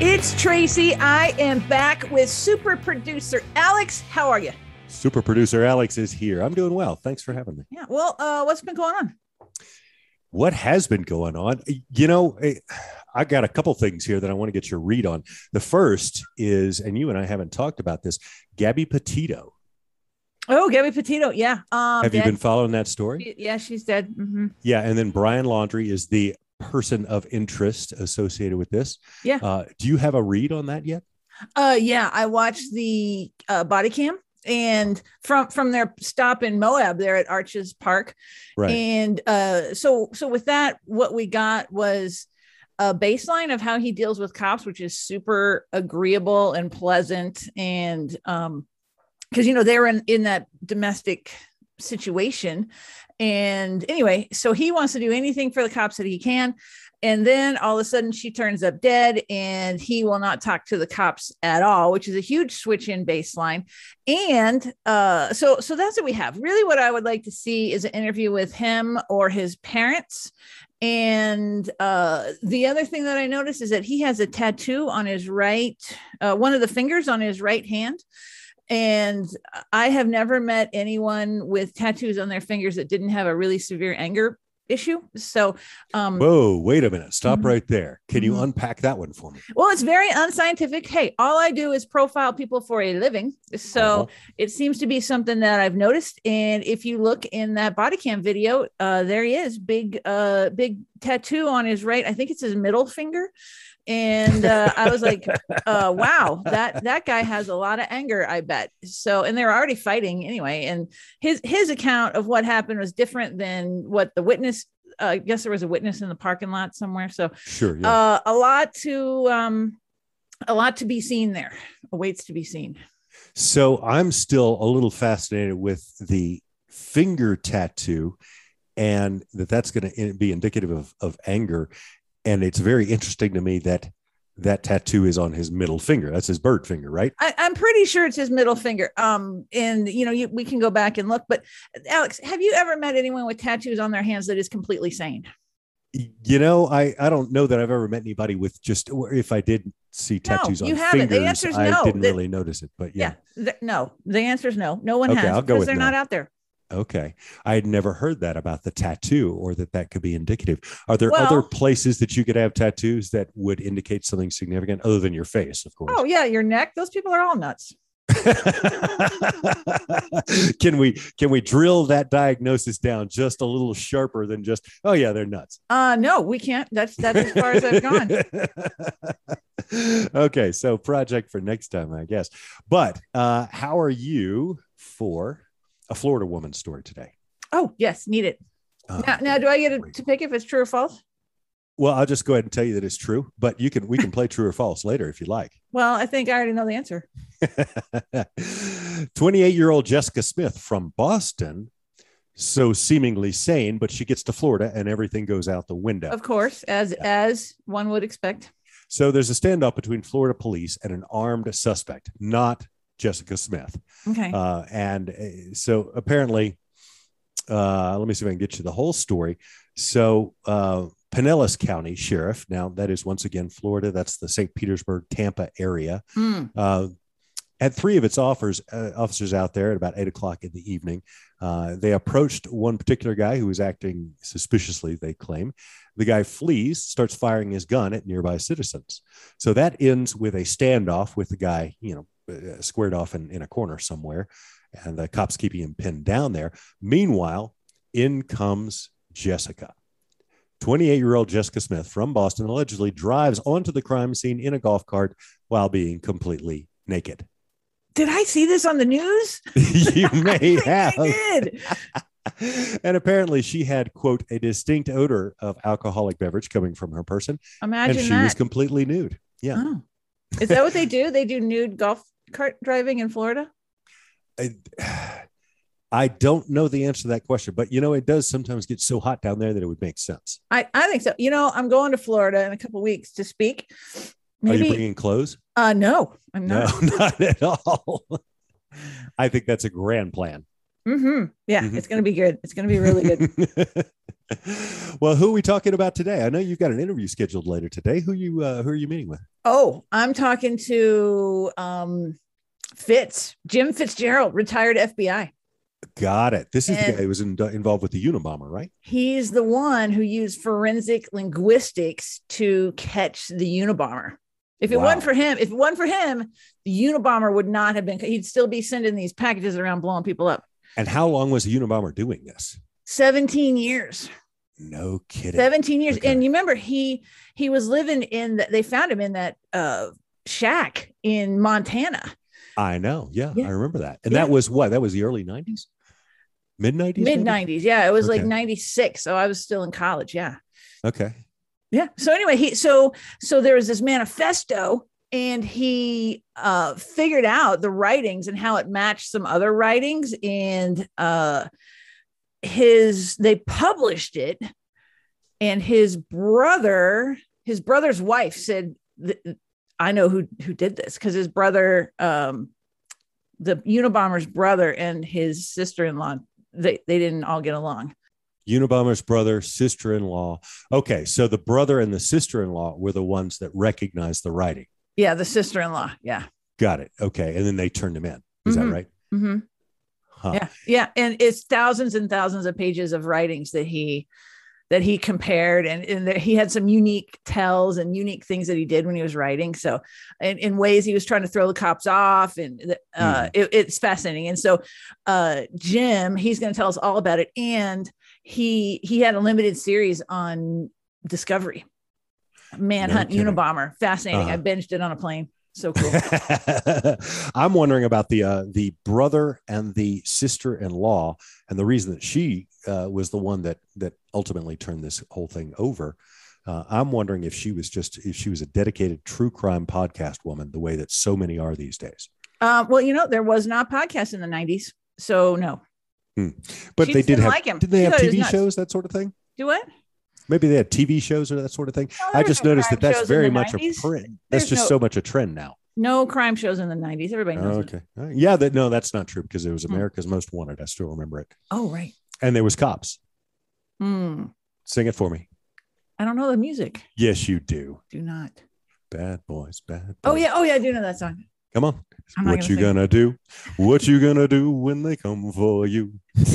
It's Tracy. I am back with super producer Alex. How are you? Super producer Alex is here. I'm doing well. Thanks for having me. Yeah. Well, uh, what's been going on? What has been going on? You know, I got a couple things here that I want to get your read on. The first is, and you and I haven't talked about this, Gabby Petito. Oh, Gabby Petito. Yeah. Um, Have dead. you been following that story? Yeah, she's dead. Mm-hmm. Yeah. And then Brian Laundrie is the person of interest associated with this. Yeah. Uh, do you have a read on that yet? Uh, yeah, I watched the uh, body cam and from from their stop in Moab there at Arches Park. Right. And uh, so so with that, what we got was a baseline of how he deals with cops, which is super agreeable and pleasant. And um, because you know they're in in that domestic situation and anyway, so he wants to do anything for the cops that he can. And then all of a sudden she turns up dead and he will not talk to the cops at all, which is a huge switch in baseline. And uh, so so that's what we have. Really what I would like to see is an interview with him or his parents. And uh, the other thing that I noticed is that he has a tattoo on his right, uh, one of the fingers on his right hand and I have never met anyone with tattoos on their fingers that didn't have a really severe anger issue. So, um, whoa, wait a minute, stop mm-hmm. right there. Can you mm-hmm. unpack that one for me? Well, it's very unscientific. Hey, all I do is profile people for a living. So uh-huh. it seems to be something that I've noticed. And if you look in that body cam video, uh, there he is, big, uh, big tattoo on his right. I think it's his middle finger and uh, I was like, uh, "Wow, that that guy has a lot of anger, I bet." So, and they were already fighting anyway. And his his account of what happened was different than what the witness. Uh, I guess there was a witness in the parking lot somewhere. So, sure, yeah. uh, a lot to um, a lot to be seen there. Awaits to be seen. So, I'm still a little fascinated with the finger tattoo and that that's going to be indicative of, of anger and it's very interesting to me that that tattoo is on his middle finger. That's his bird finger, right? I, am pretty sure it's his middle finger. Um, and you know, you, we can go back and look. But Alex, have you ever met anyone with tattoos on their hands that is completely sane? You know, I I don't know that I've ever met anybody with just. If I did see tattoos no, on fingers, the answer's I no. didn't the, really notice it. But yeah, yeah the, no. The answer is no. No one okay, has because they're no. not out there. Okay. I had never heard that about the tattoo or that that could be indicative. Are there well, other places that you could have tattoos that would indicate something significant other than your face, of course? Oh, yeah, your neck. Those people are all nuts. can we can we drill that diagnosis down just a little sharper than just oh yeah they're nuts uh no we can't that's that's as far as i've gone okay so project for next time i guess but uh how are you for a Florida woman story today. Oh, yes, need it. Uh, now, now, do I get to pick if it's true or false? Well, I'll just go ahead and tell you that it's true, but you can we can play true or false later if you like. Well, I think I already know the answer. 28-year-old Jessica Smith from Boston, so seemingly sane, but she gets to Florida and everything goes out the window. Of course, as yeah. as one would expect. So there's a standoff between Florida police and an armed suspect, not Jessica Smith. Okay. Uh, and uh, so apparently, uh, let me see if I can get you the whole story. So, uh, Pinellas County Sheriff, now that is once again Florida, that's the St. Petersburg, Tampa area, mm. uh, had three of its offers, uh, officers out there at about eight o'clock in the evening. Uh, they approached one particular guy who was acting suspiciously, they claim. The guy flees, starts firing his gun at nearby citizens. So that ends with a standoff with the guy, you know, Uh, squared off in, in a corner somewhere, and the cops keeping him pinned down there. Meanwhile, in comes Jessica. 28 year old Jessica Smith from Boston allegedly drives onto the crime scene in a golf cart while being completely naked. Did I see this on the news? you may have. did. and apparently she had quote a distinct odor of alcoholic beverage coming from her person imagine and she that. was completely nude yeah oh. Is that what they do? They do nude golf cart driving in Florida? I, I don't know the answer to that question, but you know, it does sometimes get so hot down there that it would make sense. I, I think so. You know, I'm going to Florida in a couple weeks to speak. Maybe, Are you bringing clothes? Uh, no, I'm not. No, not at all. I think that's a grand plan. Mm-hmm. Yeah, mm-hmm. it's going to be good. It's going to be really good. well, who are we talking about today? I know you've got an interview scheduled later today. Who you uh, who are you meeting with? Oh, I'm talking to um, Fitz, Jim Fitzgerald, retired FBI. Got it. This is and the guy who was in, involved with the Unabomber, right? He's the one who used forensic linguistics to catch the Unabomber. If it wow. wasn't for him, if it wasn't for him, the Unabomber would not have been. He'd still be sending these packages around, blowing people up. And how long was the Unabomber doing this? 17 years. No kidding. 17 years. Okay. And you remember he he was living in that they found him in that uh shack in Montana. I know. Yeah, yeah. I remember that. And yeah. that was what? That was the early 90s? Mid 90s? Mid 90s. Yeah. It was okay. like 96. So I was still in college. Yeah. Okay. Yeah. So anyway, he so so there was this manifesto and he uh figured out the writings and how it matched some other writings and uh his they published it and his brother his brother's wife said i know who who did this because his brother um the unabomber's brother and his sister-in-law they, they didn't all get along unabomber's brother sister-in-law okay so the brother and the sister-in-law were the ones that recognized the writing yeah the sister-in-law yeah got it okay and then they turned him in is mm-hmm. that right mm-hmm. Huh. Yeah, yeah, and it's thousands and thousands of pages of writings that he that he compared, and, and he had some unique tells and unique things that he did when he was writing. So, in, in ways he was trying to throw the cops off, and uh, mm. it, it's fascinating. And so, uh, Jim, he's going to tell us all about it, and he he had a limited series on Discovery, Manhunt no Unabomber. Fascinating. Uh-huh. I binged it on a plane so cool. I'm wondering about the uh, the brother and the sister-in-law, and the reason that she uh, was the one that that ultimately turned this whole thing over. Uh, I'm wondering if she was just if she was a dedicated true crime podcast woman, the way that so many are these days. Uh, well, you know, there was not podcast in the '90s, so no. Hmm. But she they did have. Like him. Did they she have TV shows that sort of thing? Do what? maybe they had TV shows or that sort of thing. I just no noticed that that's very much 90s. a trend. That's just no, so much a trend now. No crime shows in the 90s. Everybody knows. okay. It. Yeah, that no, that's not true because it was hmm. America's Most Wanted. I still remember it. Oh, right. And there was cops. Hmm. Sing it for me. I don't know the music. Yes, you do. Do not. Bad boys, bad. Boys. Oh yeah, oh yeah, I do know that song. Come on. what gonna you gonna do? What you gonna do when they come for you?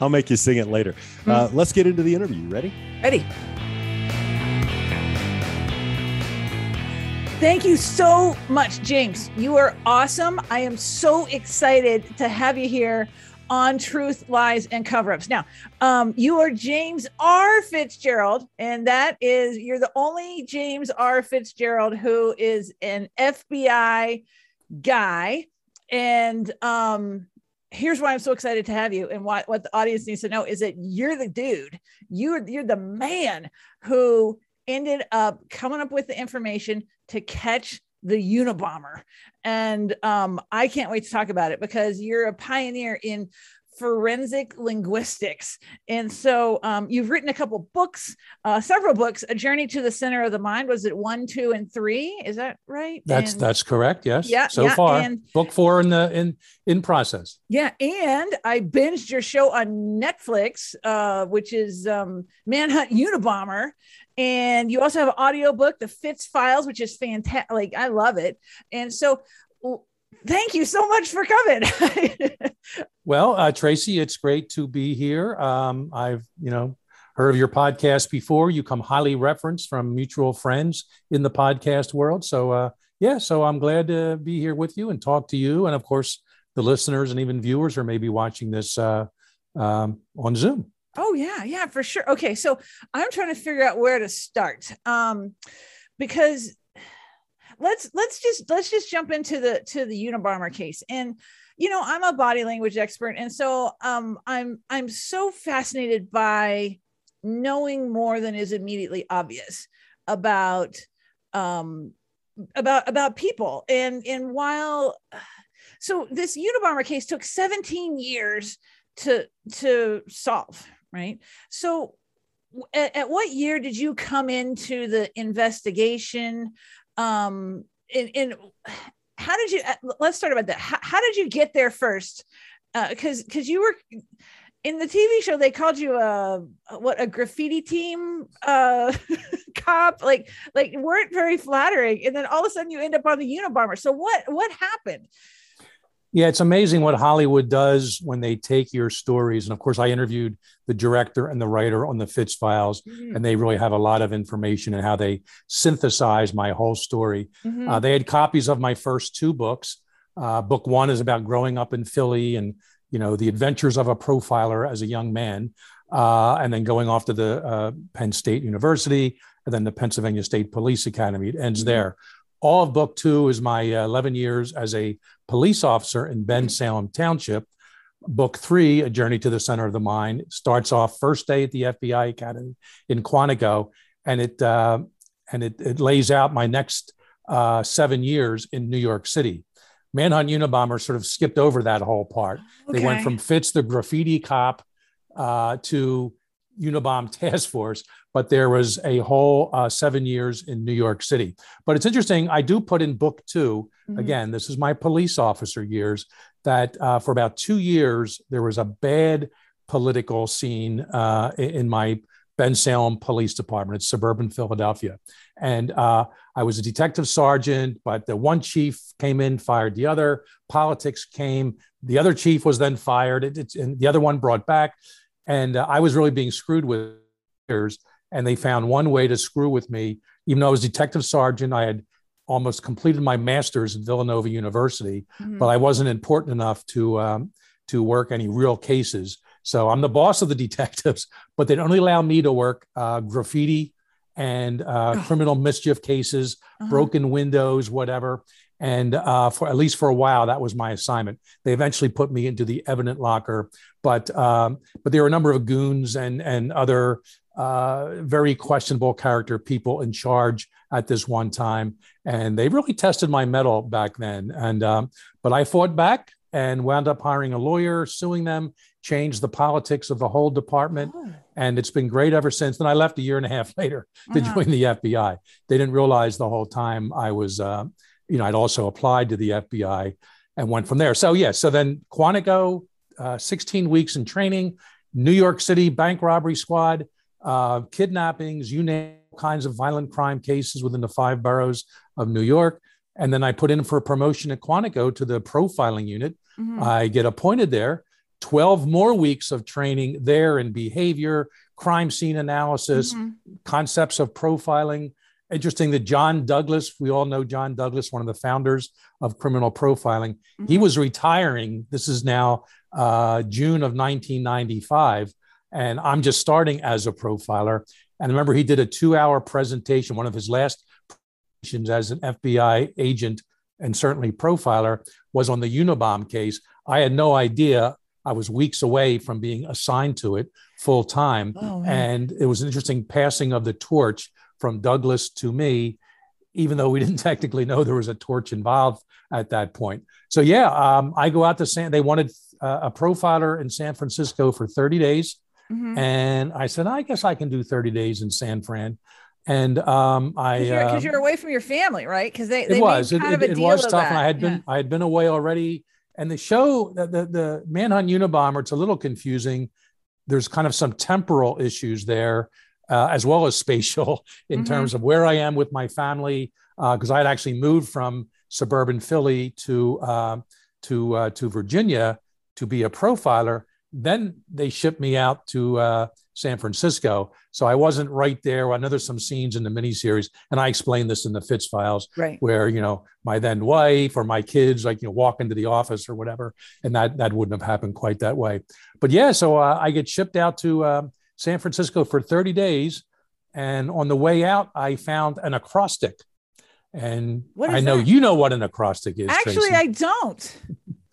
I'll make you sing it later. Mm. Uh, let's get into the interview. Ready? Ready. Thank you so much, James. You are awesome. I am so excited to have you here on Truth, Lies, and Cover Ups. Now, um, you are James R. Fitzgerald, and that is, you're the only James R. Fitzgerald who is an FBI guy. And um, here's why I'm so excited to have you, and what, what the audience needs to know is that you're the dude, you're, you're the man who ended up coming up with the information to catch the Unabomber. And um, I can't wait to talk about it because you're a pioneer in forensic linguistics. And so um, you've written a couple books, uh, several books. A Journey to the Center of the Mind. Was it one, two, and three? Is that right? That's and, that's correct. Yes. Yeah. So yeah, far, and, book four in the in in process. Yeah, and I binged your show on Netflix, uh, which is um, Manhunt Unabomber, and you also have an audio book, The Fitz Files, which is fantastic. Like I love it. And so thank you so much for coming. well, uh, Tracy, it's great to be here. Um, I've, you know, heard of your podcast before. You come highly referenced from mutual friends in the podcast world. So, uh, yeah, so I'm glad to be here with you and talk to you. And of course, the listeners and even viewers are maybe watching this uh, um, on Zoom. Oh yeah, yeah, for sure. Okay, so I'm trying to figure out where to start. Um because let's let's just let's just jump into the to the Unabomber case. And you know, I'm a body language expert and so um I'm I'm so fascinated by knowing more than is immediately obvious about um, about about people and and while so this Unabomber case took 17 years to to solve, right? So at, at what year did you come into the investigation? Um, in, in how did you? Uh, let's start about that. How, how did you get there first? Because uh, because you were in the TV show, they called you a what a graffiti team uh, cop. Like like weren't very flattering, and then all of a sudden you end up on the Unabomber. So what what happened? Yeah, it's amazing what Hollywood does when they take your stories. And of course, I interviewed the director and the writer on the Fitz files, mm-hmm. and they really have a lot of information and how they synthesize my whole story. Mm-hmm. Uh, they had copies of my first two books. Uh, book one is about growing up in Philly and you know the adventures of a profiler as a young man, uh, and then going off to the uh, Penn State University and then the Pennsylvania State Police Academy. It ends mm-hmm. there all of book two is my uh, 11 years as a police officer in Bensalem Township. Book three, A Journey to the Center of the Mind, starts off first day at the FBI Academy in Quantico, and it uh, and it, it, lays out my next uh, seven years in New York City. Manhunt Unabomber sort of skipped over that whole part. Okay. They went from Fitz the graffiti cop uh, to Unabomb Task Force, but there was a whole uh, seven years in New York City. But it's interesting. I do put in book 2 mm-hmm. Again, this is my police officer years. That uh, for about two years there was a bad political scene uh, in my Bensalem Police Department. It's suburban Philadelphia, and uh, I was a detective sergeant. But the one chief came in, fired the other. Politics came. The other chief was then fired, it, and the other one brought back. And uh, I was really being screwed with years and they found one way to screw with me. Even though I was detective sergeant, I had almost completed my master's at Villanova University, mm-hmm. but I wasn't important enough to um, to work any real cases. So I'm the boss of the detectives, but they'd only allow me to work uh, graffiti and uh, criminal mischief cases, uh-huh. broken windows, whatever. And uh, for at least for a while, that was my assignment. They eventually put me into the evident locker, but um, but there were a number of goons and and other uh, very questionable character people in charge at this one time, and they really tested my mettle back then. And um, but I fought back and wound up hiring a lawyer, suing them, changed the politics of the whole department, oh. and it's been great ever since. Then I left a year and a half later to uh-huh. join the FBI. They didn't realize the whole time I was, uh, you know, I'd also applied to the FBI and went from there. So yeah, so then Quantico, uh, 16 weeks in training, New York City bank robbery squad uh, kidnappings, you name kinds of violent crime cases within the five boroughs of New York. And then I put in for a promotion at Quantico to the profiling unit. Mm-hmm. I get appointed there. 12 more weeks of training there in behavior, crime scene analysis, mm-hmm. concepts of profiling. Interesting that John Douglas, we all know John Douglas, one of the founders of criminal profiling, mm-hmm. he was retiring. This is now uh, June of 1995 and I'm just starting as a profiler. And I remember he did a two hour presentation, one of his last presentations as an FBI agent and certainly profiler was on the Unabomb case. I had no idea I was weeks away from being assigned to it full time. Oh, and it was an interesting passing of the torch from Douglas to me, even though we didn't technically know there was a torch involved at that point. So, yeah, um, I go out to San, they wanted uh, a profiler in San Francisco for 30 days. Mm-hmm. And I said, I guess I can do 30 days in San Fran. And um, I because you're, uh, you're, away from your family, right? Because they, they it was it, it, it was tough. That. And I had been yeah. I had been away already. And the show, the, the the Manhunt Unabomber, it's a little confusing. There's kind of some temporal issues there, uh, as well as spatial, in mm-hmm. terms of where I am with my family, because uh, I had actually moved from suburban Philly to uh, to uh, to Virginia to be a profiler then they shipped me out to uh, San Francisco. So I wasn't right there. I know there's some scenes in the miniseries, and I explained this in the Fitz files, right. where you know my then wife or my kids like you know walk into the office or whatever, and that that wouldn't have happened quite that way. But yeah, so uh, I get shipped out to uh, San Francisco for 30 days, and on the way out, I found an acrostic. And I know that? you know what an acrostic is. Actually, Tracy. I don't.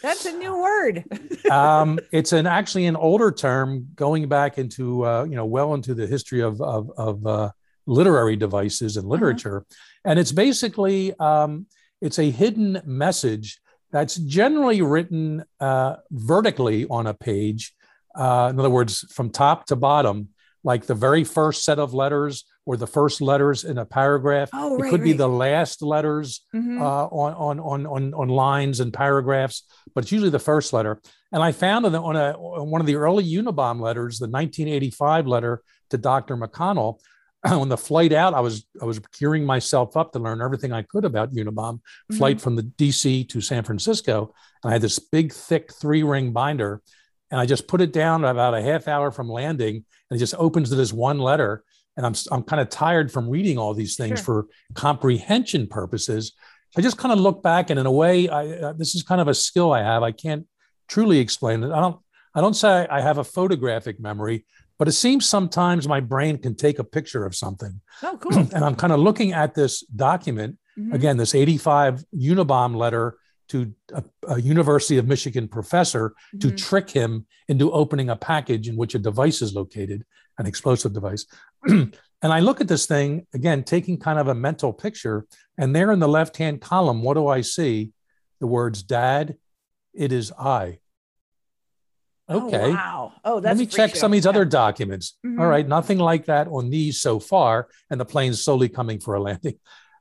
That's a new word. um, it's an actually an older term going back into uh, you know well into the history of of, of uh, literary devices and literature. Uh-huh. And it's basically um, it's a hidden message that's generally written uh, vertically on a page. Uh, in other words, from top to bottom, like the very first set of letters or the first letters in a paragraph. Oh, right, it could right. be the last letters mm-hmm. uh, on, on, on, on lines and paragraphs, but it's usually the first letter. And I found on, a, on one of the early Unabom letters, the 1985 letter to Dr. McConnell, on the flight out, I was I was gearing myself up to learn everything I could about Unabom. Mm-hmm. Flight from the DC to San Francisco, and I had this big, thick three ring binder, and I just put it down about a half hour from landing, and it just opens to this one letter. And I'm I'm kind of tired from reading all these things sure. for comprehension purposes. I just kind of look back, and in a way, I uh, this is kind of a skill I have. I can't truly explain it. I don't I don't say I have a photographic memory, but it seems sometimes my brain can take a picture of something. Oh, cool. and I'm kind of looking at this document, mm-hmm. again, this 85 Unabom letter to a, a University of Michigan professor mm-hmm. to trick him into opening a package in which a device is located, an explosive device. and I look at this thing, again, taking kind of a mental picture. And there in the left hand column, what do I see? The words, Dad, it is I. Oh, okay. Oh, wow. Oh, that's. Let me check show. some of these yeah. other documents. Mm-hmm. All right, nothing like that on these so far, and the plane's slowly coming for a landing,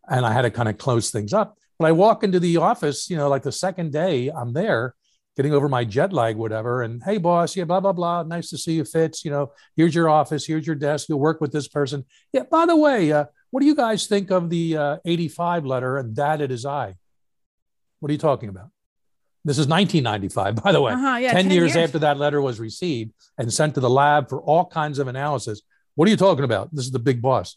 and I had to kind of close things up. But I walk into the office, you know, like the second day I'm there, getting over my jet lag, whatever, and hey, boss, yeah, blah blah blah. Nice to see you, Fitz. You know, here's your office, here's your desk. You'll work with this person. Yeah. By the way, uh, what do you guys think of the uh, 85 letter and that it is I? What are you talking about? This is 1995, by the way. Uh-huh, yeah, 10, 10 years, years, after that letter was received and sent to the lab for all kinds of analysis. What are you talking about? This is the big boss.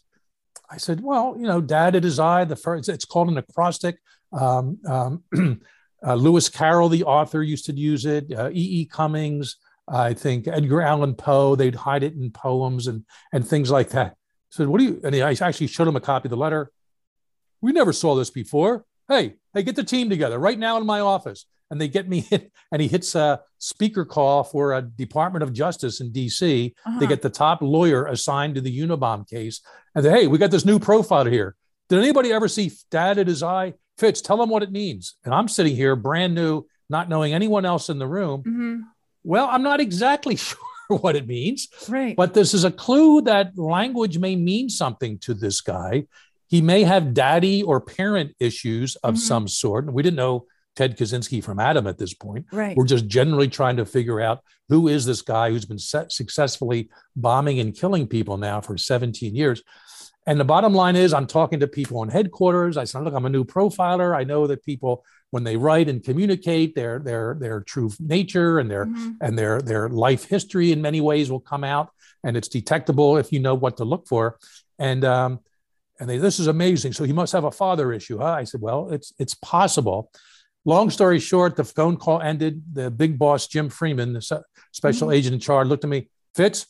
I said, well, you know, dad, it is I. The first, it's called an acrostic. Um, um, uh, Lewis Carroll, the author, used to use it. Uh, E. E. Cummings, I think Edgar Allan Poe. They'd hide it in poems and and things like that. So what do you? And I actually showed him a copy of the letter. We never saw this before. Hey, hey, get the team together right now in my office and they get me in, and he hits a speaker call for a Department of Justice in DC. Uh-huh. They get the top lawyer assigned to the Unabom case, and they, hey, we got this new profile here. Did anybody ever see Dad at his eye? Fitz, tell them what it means. And I'm sitting here, brand new, not knowing anyone else in the room. Mm-hmm. Well, I'm not exactly sure what it means. Right. But this is a clue that language may mean something to this guy. He may have daddy or parent issues of mm-hmm. some sort. And we didn't know Ted Kaczynski from Adam at this point. Right. We're just generally trying to figure out who is this guy who's been successfully bombing and killing people now for 17 years. And the bottom line is, I'm talking to people in headquarters. I said, look, I'm a new profiler. I know that people, when they write and communicate, their their their true nature and their mm-hmm. and their their life history in many ways will come out, and it's detectable if you know what to look for. And um, and they, this is amazing. So he must have a father issue, huh? I said, well, it's it's possible. Long story short, the phone call ended. The big boss, Jim Freeman, the special mm-hmm. agent in charge, looked at me. Fitz,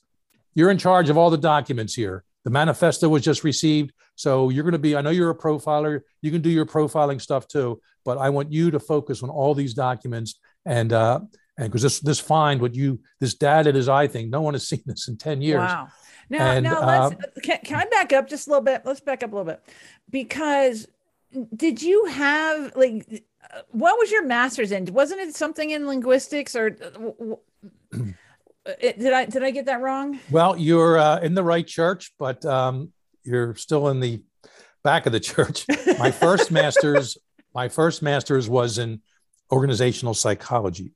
you're in charge of all the documents here. The manifesto was just received. So you're going to be, I know you're a profiler. You can do your profiling stuff too, but I want you to focus on all these documents. And, uh, and because this, this find what you, this data is, I think no one has seen this in 10 years. Wow. Now, and, now let's, uh, can, can I back up just a little bit? Let's back up a little bit because did you have like what was your master's in? Wasn't it something in linguistics or did I did I get that wrong? Well, you're uh, in the right church, but um, you're still in the back of the church. My first master's my first master's was in organizational psychology.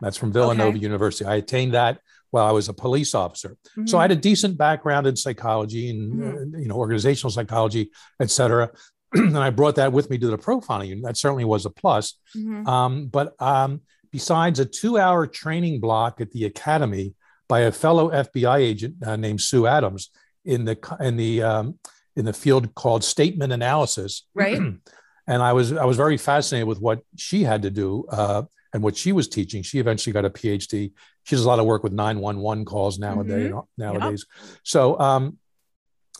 That's from Villanova okay. University. I attained that while I was a police officer. Mm-hmm. So I had a decent background in psychology and mm-hmm. uh, you know organizational psychology, et cetera. and I brought that with me to the profiling unit. That certainly was a plus. Mm-hmm. Um, but um, besides a two-hour training block at the academy by a fellow FBI agent uh, named Sue Adams in the in the um, in the field called statement analysis, right? and I was I was very fascinated with what she had to do uh, and what she was teaching. She eventually got a PhD. She does a lot of work with 911 calls nowadays. Mm-hmm. Nowadays, yep. so um,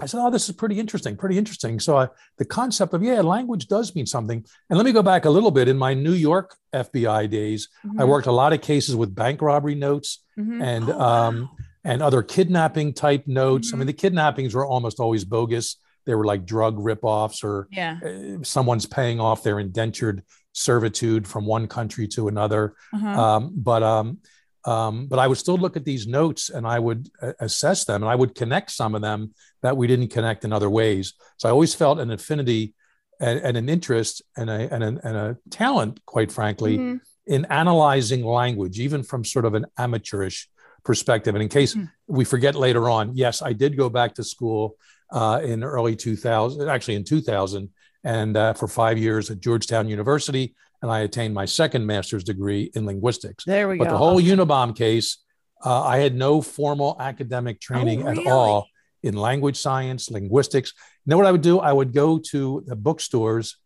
I said, "Oh, this is pretty interesting, pretty interesting." So I, the concept of yeah, language does mean something. And let me go back a little bit. In my New York FBI days, mm-hmm. I worked a lot of cases with bank robbery notes mm-hmm. and oh, um, wow. and other kidnapping type notes. Mm-hmm. I mean, mm-hmm. the kidnappings were almost always bogus. they were like drug ripoffs or Yeah. uh, someone's paying off their indentured servitude from one country to another. Uh-huh. Um, but um, um, but I would still look at these notes and I would uh, assess them and I would connect some of them that we didn't connect in other ways. So I always felt an affinity and, and an interest and a, and, a, and a talent, quite frankly, Mhm. in analyzing language, even from sort of an amateurish perspective. And in case Mhm. we forget later on, yes, I did go back to school uh, in early 2000, actually in 2000, and uh, for five years at Georgetown University. And I attained my second master's degree in linguistics. There we But go. But the whole Okay. Unabomb case, uh, I had no formal academic training Oh, really? at all in language science, linguistics. You know what I would do? I would go to the bookstores,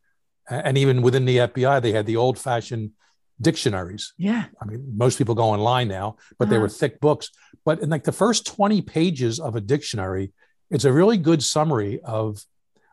and even within the FBI, they had the old fashioned dictionaries. yeah. I mean, most people go online now, but they Uh-huh. were thick books. But in like the first 20 pages of a dictionary, it's a really good summary of,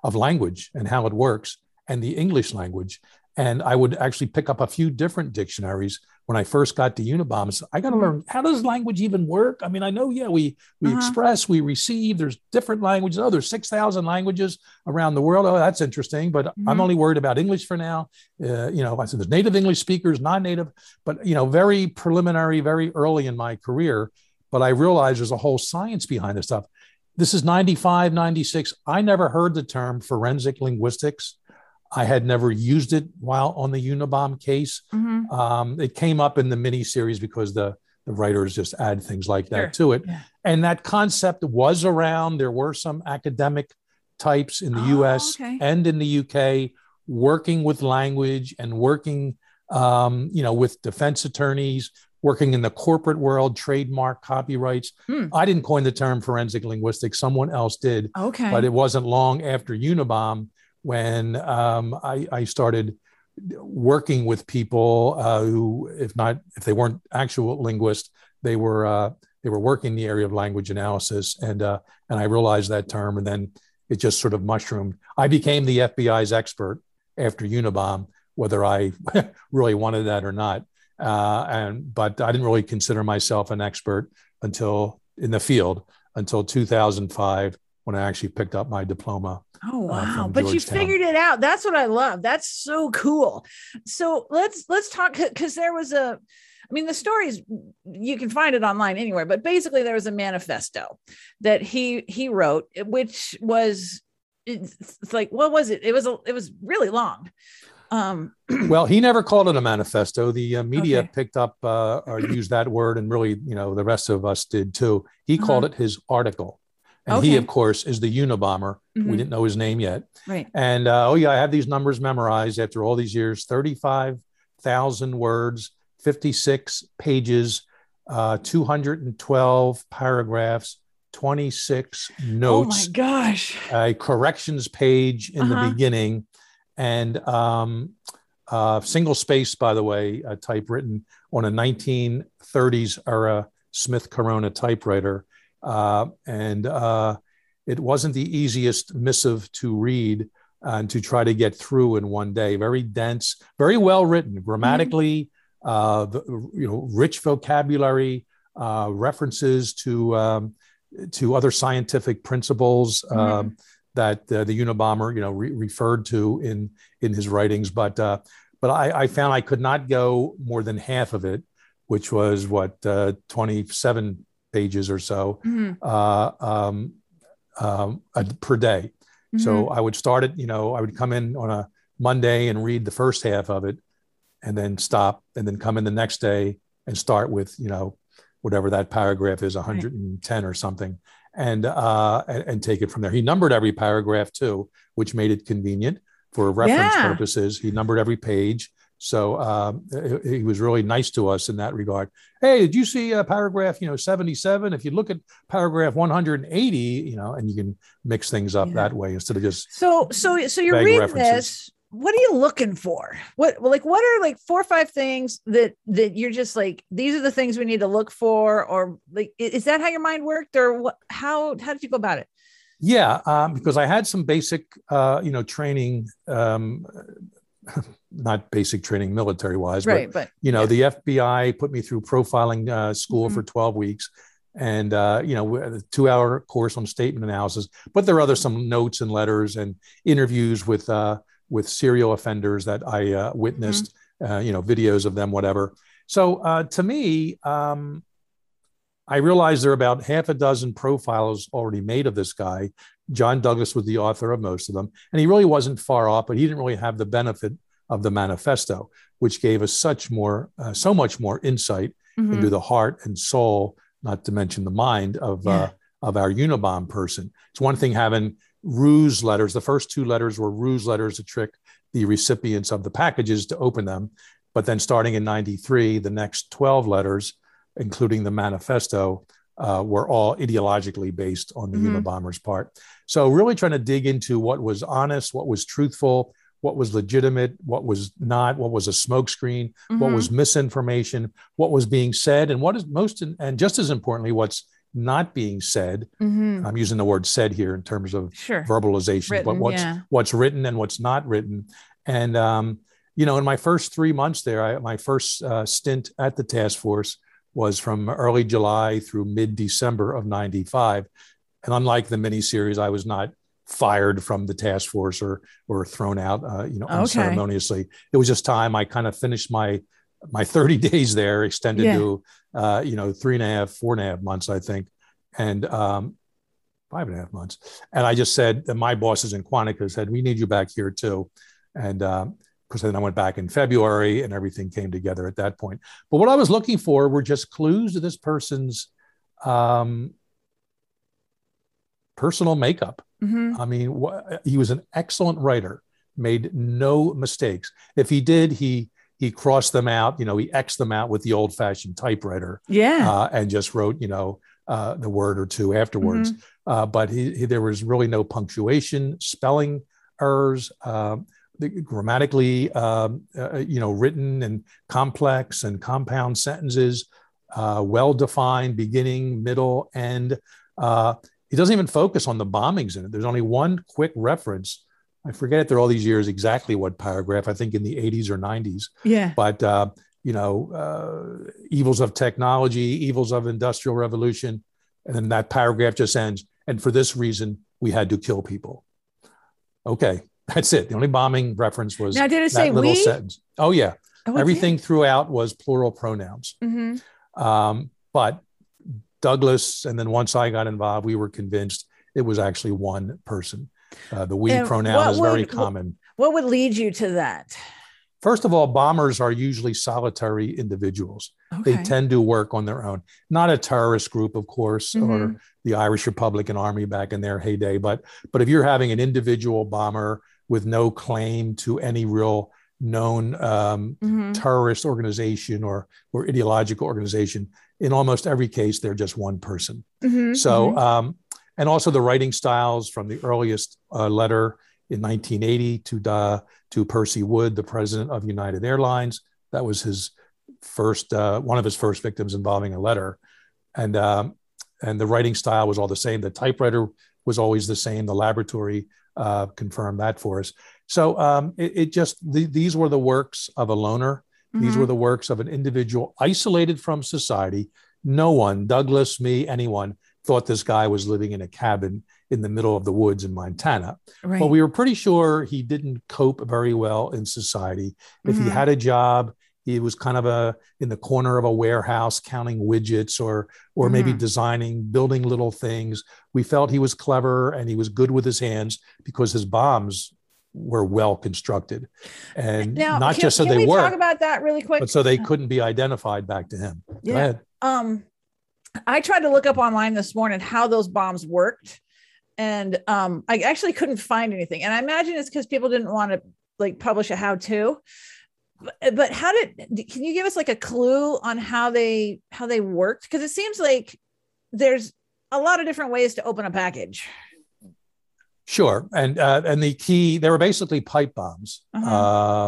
of language and how it works and the English language. And I would actually pick up a few different dictionaries when I first got to Unabomb. So I got to Mhm. learn how does language even work? I mean, I know, yeah, we we Uh-huh. express, we receive. There's different languages. Oh, there's six thousand languages around the world. Oh, that's interesting. But I'm Mhm. only worried about English for now. Uh, you know, I said there's native English speakers, non-native, but you know, very preliminary, very early in my career. But I realized there's a whole science behind this stuff. This is 95, 96. I never heard the term forensic linguistics. I had never used it while on the Unabomb case. Mhm. Um, it came up in the mini series because the the writers just add things like that to it. Yeah. And that concept was around. There were some academic types in the Oh, US okay. and in the UK working with language and working, um, you know, with defense attorneys, working in the corporate world, trademark copyrights. Hmm. I didn't coin the term forensic linguistics, someone else did Okay. but it wasn't long after Unabomb when um, I, I started working with people uh, who, if not, if they weren't actual linguists, they were uh, they were working in the area of language analysis, and uh, and I realized that term, and then it just sort of mushroomed. I became the FBI's expert after Unabomb, whether I really wanted that or not, uh, and but I didn't really consider myself an expert until in the field until 2005 when I actually picked up my diploma. Oh uh, wow! from but you figured it out. That's what I love. That's so cool. So let's let's talk because there was a, I mean, the stories you can find it online anywhere. But basically, there was a manifesto that he he wrote, which was it's like what was it? It was a, it was really long. Um, Well, he never called it a manifesto. The uh, media Okay. picked up uh, or used that word, and really, you know, the rest of us did too. He called it his article, and he, Uh-huh. Of course, is the Unabomber. Mhm. We didn't know his name yet, right. and uh, oh yeah, I have these numbers memorized after all these years: thirty-five thousand words, fifty-six pages, uh, two hundred and twelve paragraphs, twenty-six Oh my notes gosh. a corrections page in Uh-huh. the beginning and um, uh, single space, by the way, typewritten on a 1930s era Smith Corona typewriter. Uh, and uh, it wasn't the easiest missive to read and to try to get through in one day. Very dense, very well written, grammatically, uh, the, you know, rich vocabulary, uh, references to um, to other scientific principles um, that uh, the Unabomber, you know, re- referred to in in his writings. But uh, but I, I found I could not go more than half of it, which was what uh, twenty seven pages or so Mhm. uh, um, um, uh, per day. So I would start it, you know, I would come in on a Monday and read the first half of it and then stop and then come in the next day and start with, you know, whatever that paragraph is, 110 or something, and, uh, and, and take it from there. He numbered every paragraph too, which made it convenient for reference Yeah. purposes. He numbered every page. So um, he was really nice to us in that regard. Hey, did you see uh, paragraph, you know, 77? If you look at paragraph 180, you know, and you can mix things up Yeah. that way instead of just So so so you're reading references. this. What are you looking for? What like what are like four or five things that that you're just like these are the things we need to look for or like is that how your mind worked or what how how did you go about it? Yeah, um, because I had some basic, uh, you know, training, um, not basic training military wise, Right, but but you know, yeah. the FBI put me through profiling uh, school Mhm. for 12 weeks, and uh, you know a two-hour course on statement analysis. But there are other some notes and letters and interviews with uh, with serial offenders that I uh, witnessed. Mm-hmm. Uh, you know, videos of them, whatever. So uh, to me, um, I realize there are about half a dozen profiles already made of this guy. John Douglas was the author of most of them, and he really wasn't far off, but he didn't really have the benefit of the manifesto, which gave us such more, uh, so much more insight mm-hmm. into the heart and soul, not to mention the mind of uh, yeah. uh, of our Unabom person. It's one thing having ruse letters. The first two letters were ruse letters to trick the recipients of the packages to open them, but then starting in '93, the next 12 letters, including the manifesto, uh, were all ideologically based on the mm-hmm. Unabomber's part. So, really trying to dig into what was honest, what was truthful, what was legitimate, what was not, what was a smokescreen, mm-hmm. what was misinformation, what was being said, and what is most, and just as importantly, what's not being said. Mm-hmm. I'm using the word "said" here in terms of sure. verbalization, written, but what's yeah. what's written and what's not written. And um, you know, in my first three months there, I, my first uh, stint at the task force was from early July through mid December of '95. And unlike the miniseries, I was not fired from the task force or or thrown out, uh, you know, okay. unceremoniously. It was just time. I kind of finished my my 30 days there, extended yeah. to uh, you know three and a half, four and a half months, I think, and um, five and a half months. And I just said, my bosses in Quantico said, we need you back here too. And um, because then I went back in February and everything came together at that point. But what I was looking for were just clues to this person's um, personal makeup. Mm-hmm. I mean, wh- he was an excellent writer, made no mistakes. If he did, he he crossed them out. You know, he xed them out with the old-fashioned typewriter. Yeah, uh, and just wrote, you know, uh, the word or two afterwards. Mm-hmm. Uh, but he, he, there was really no punctuation, spelling errors. Um, grammatically, um, uh, you know, written and complex and compound sentences, uh, well-defined beginning, middle, end. Uh, he doesn't even focus on the bombings in it. There's only one quick reference. I forget after all these years exactly what paragraph. I think in the 80s or 90s. Yeah. But uh, you know, uh, evils of technology, evils of industrial revolution, and then that paragraph just ends. And for this reason, we had to kill people. Okay, that's it. The only bombing reference was now. Did it say little we? sentence? Oh yeah. Oh, Everything throughout was plural pronouns. Mm-hmm. Um, but Douglas, and then once I got involved, we were convinced it was actually one person. Uh, the we and pronoun is would, very common. What would lead you to that? First of all, bombers are usually solitary individuals. Okay. They tend to work on their own. Not a terrorist group, of course, mm-hmm. or the Irish Republican Army back in their heyday, but but if you're having an individual bomber with no claim to any real known um, mm-hmm. terrorist organization or or ideological organization, in almost every case, they're just one person. Mm-hmm. So, mm-hmm. um, and also the writing styles from the earliest uh, letter in 1980 to uh, to Percy Wood, the president of United Airlines. That was his first uh, one of his first victims involving a letter, and um, and the writing style was all the same. The typewriter was always the same. The laboratory uh, confirmed that for us. So um, it, it, just the, these were the works of a loner. Mm-hmm. These were the works of an individual isolated from society. No one, Douglas, me, anyone, thought this guy was living in a cabin in the middle of the woods in Montana. Right. But we were pretty sure he didn't cope very well in society. If mm-hmm. he had a job, he was kind of a in the corner of a warehouse counting widgets or or mm-hmm. maybe designing building little things. We felt he was clever and he was good with his hands because his bombs were well constructed. And now, not can, just so they we were talk about that really quick? but so they couldn't be identified back to him. Yeah um i tried to look up online this morning how those bombs worked and um i actually couldn't find anything. And i imagine it's because people didn't want to like publish a how to but, how did can you give us like a clue on how they how they worked because it seems like there's a lot of different ways to open a package Sure, and uh, and the key they were basically pipe bombs, uh-huh.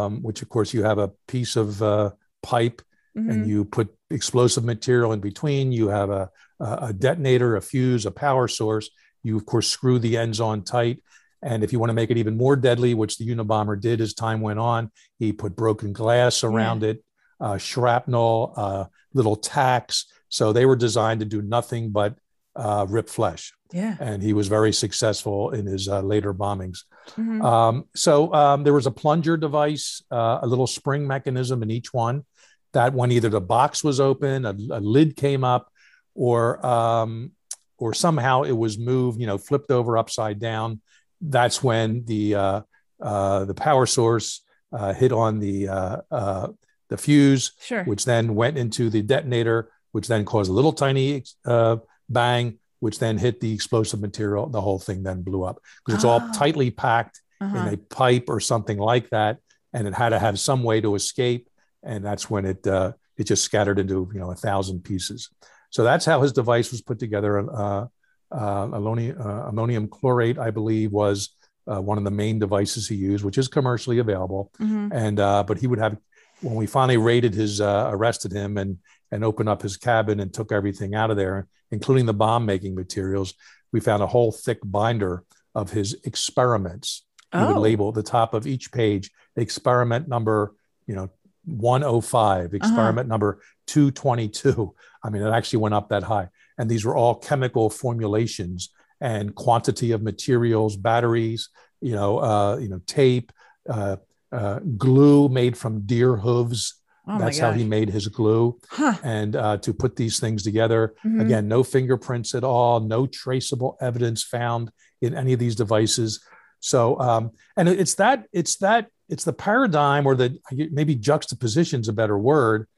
um, which of course you have a piece of uh, pipe mm-hmm. and you put explosive material in between. You have a, a detonator, a fuse, a power source. You of course screw the ends on tight, and if you want to make it even more deadly, which the Unabomber did as time went on, he put broken glass around yeah. it, uh, shrapnel, uh, little tacks, So they were designed to do nothing but uh, rip flesh. Yeah. And he was very successful in his uh, later bombings. Mhm. Um, so um, there was a plunger device, uh, a little spring mechanism in each one that when either the box was open, a, a lid came up, or um, or somehow it was moved, you know, flipped over upside down. That's when the uh, uh, the power source uh, hit on the uh, uh, the fuse, Sure. which then went into the detonator, which then caused a little tiny uh, bang, which then hit the explosive material. The whole thing then blew up because it's all Ah. tightly packed Uh-huh. in a pipe or something like that, and it had to have some way to escape, and that's when it uh, it just scattered into you know a thousand pieces. So that's how his device was put together. Uh, ammonium, uh, ammonium chlorate, I believe, was uh, one of the main devices he used, which is commercially available. Mhm. And uh, but he would have when we finally raided his uh, arrested him and and opened up his cabin and took everything out of there, including the bomb making materials. We found a whole thick binder of his experiments. He would Oh. label at the top of each page experiment number, you know, 105, experiment number 222. I mean, it actually went up that high. And these were all chemical formulations and quantity of materials, batteries, you know, uh, you know, tape, uh, uh, glue made from deer hooves. Oh That's how he made his glue. Huh. And uh, to put these things together, Mhm. Again, no fingerprints at all, no traceable evidence found in any of these devices. So, um, and it's that, it's that, it's the paradigm or the maybe juxtaposition is a better word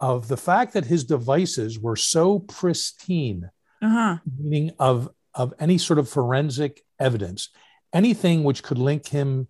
of the fact that his devices were so pristine, Uh-huh. meaning of of any sort of forensic evidence, anything which could link him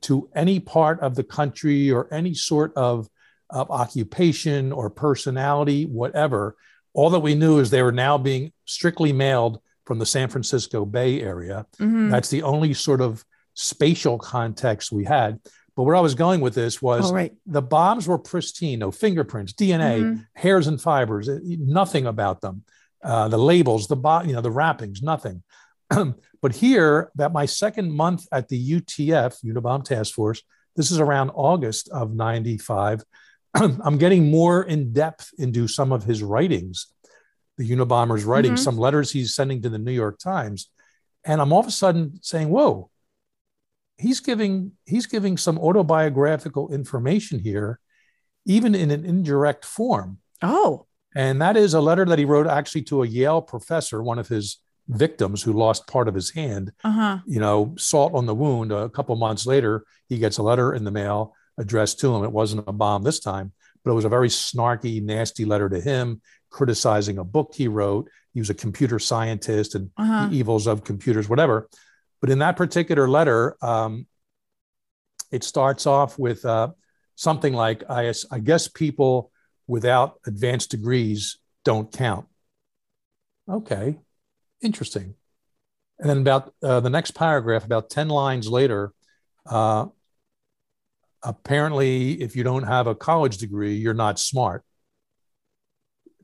to any part of the country or any sort of, of occupation or personality, whatever. All that we knew is they were now being strictly mailed from the San Francisco Bay Area. Mhm. That's the only sort of spatial context we had. But where I was going with this was Oh, right. the bombs were pristine, no fingerprints, DNA, Mhm. hairs and fibers, eh, nothing about them. Uh, the labels, the bo- you know, the wrappings, nothing. but here, that my second month at the UTF, Unabomb Task Force, this is around August of 95. I'm getting more in depth into some of his writings, the Unabomber's writings, Mhm. some letters he's sending to the New York Times. And I'm all of a sudden saying, whoa, he's giving he's giving some autobiographical information here, even in an indirect form. Oh. And that is a letter that he wrote actually to a Yale professor, one of his victims who lost part of his hand. Uh-huh. You know, salt on the wound. A couple months later, he gets a letter in the mail addressed to him. It wasn't a bomb this time, but it was a very snarky, nasty letter to him, criticizing a book he wrote. He was a computer scientist and Uh-huh. the evils of computers, whatever. But in that particular letter, um, it starts off with uh, something like, I, I guess people without advanced degrees don't count. Okay, interesting. And then about uh, the next paragraph, about 10 lines later, uh, apparently, if you don't have a college degree, you're not smart.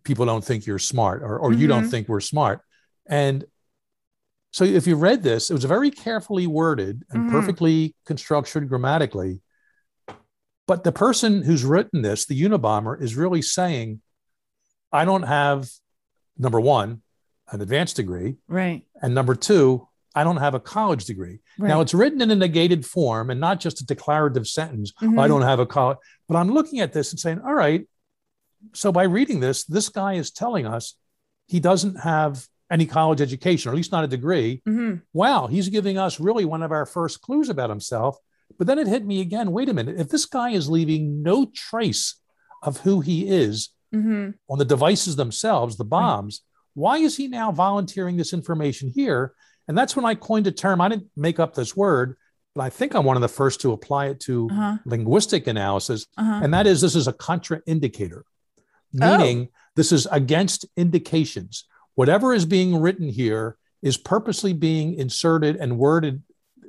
People don't think you're smart, or, or you don't Mhm. think we're smart. And so if you read this, it was very carefully worded and Mhm. perfectly constructed grammatically. But the person who's written this, the Unabomber, is really saying, I don't have, number one, an advanced degree. Right. And number two, I don't have a college degree. Right. Now it's written in a negated form and not just a declarative sentence. Mhm. I don't have a college. But I'm looking at this and saying, all right. So by reading this, this guy is telling us he doesn't have any college education, or at least not a degree. Mhm. Wow, he's giving us really one of our first clues about himself. But then it hit me again. Wait a minute. If this guy is leaving no trace of who he is Mhm. on the devices themselves, the bombs, why is he now volunteering this information here? And that's when I coined a term. I didn't make up this word, but I think I'm one of the first to apply it to Uh-huh. linguistic analysis. Uh-huh. And that is this is a contraindicator, meaning this is against indications. Whatever is being written here is purposely being inserted and worded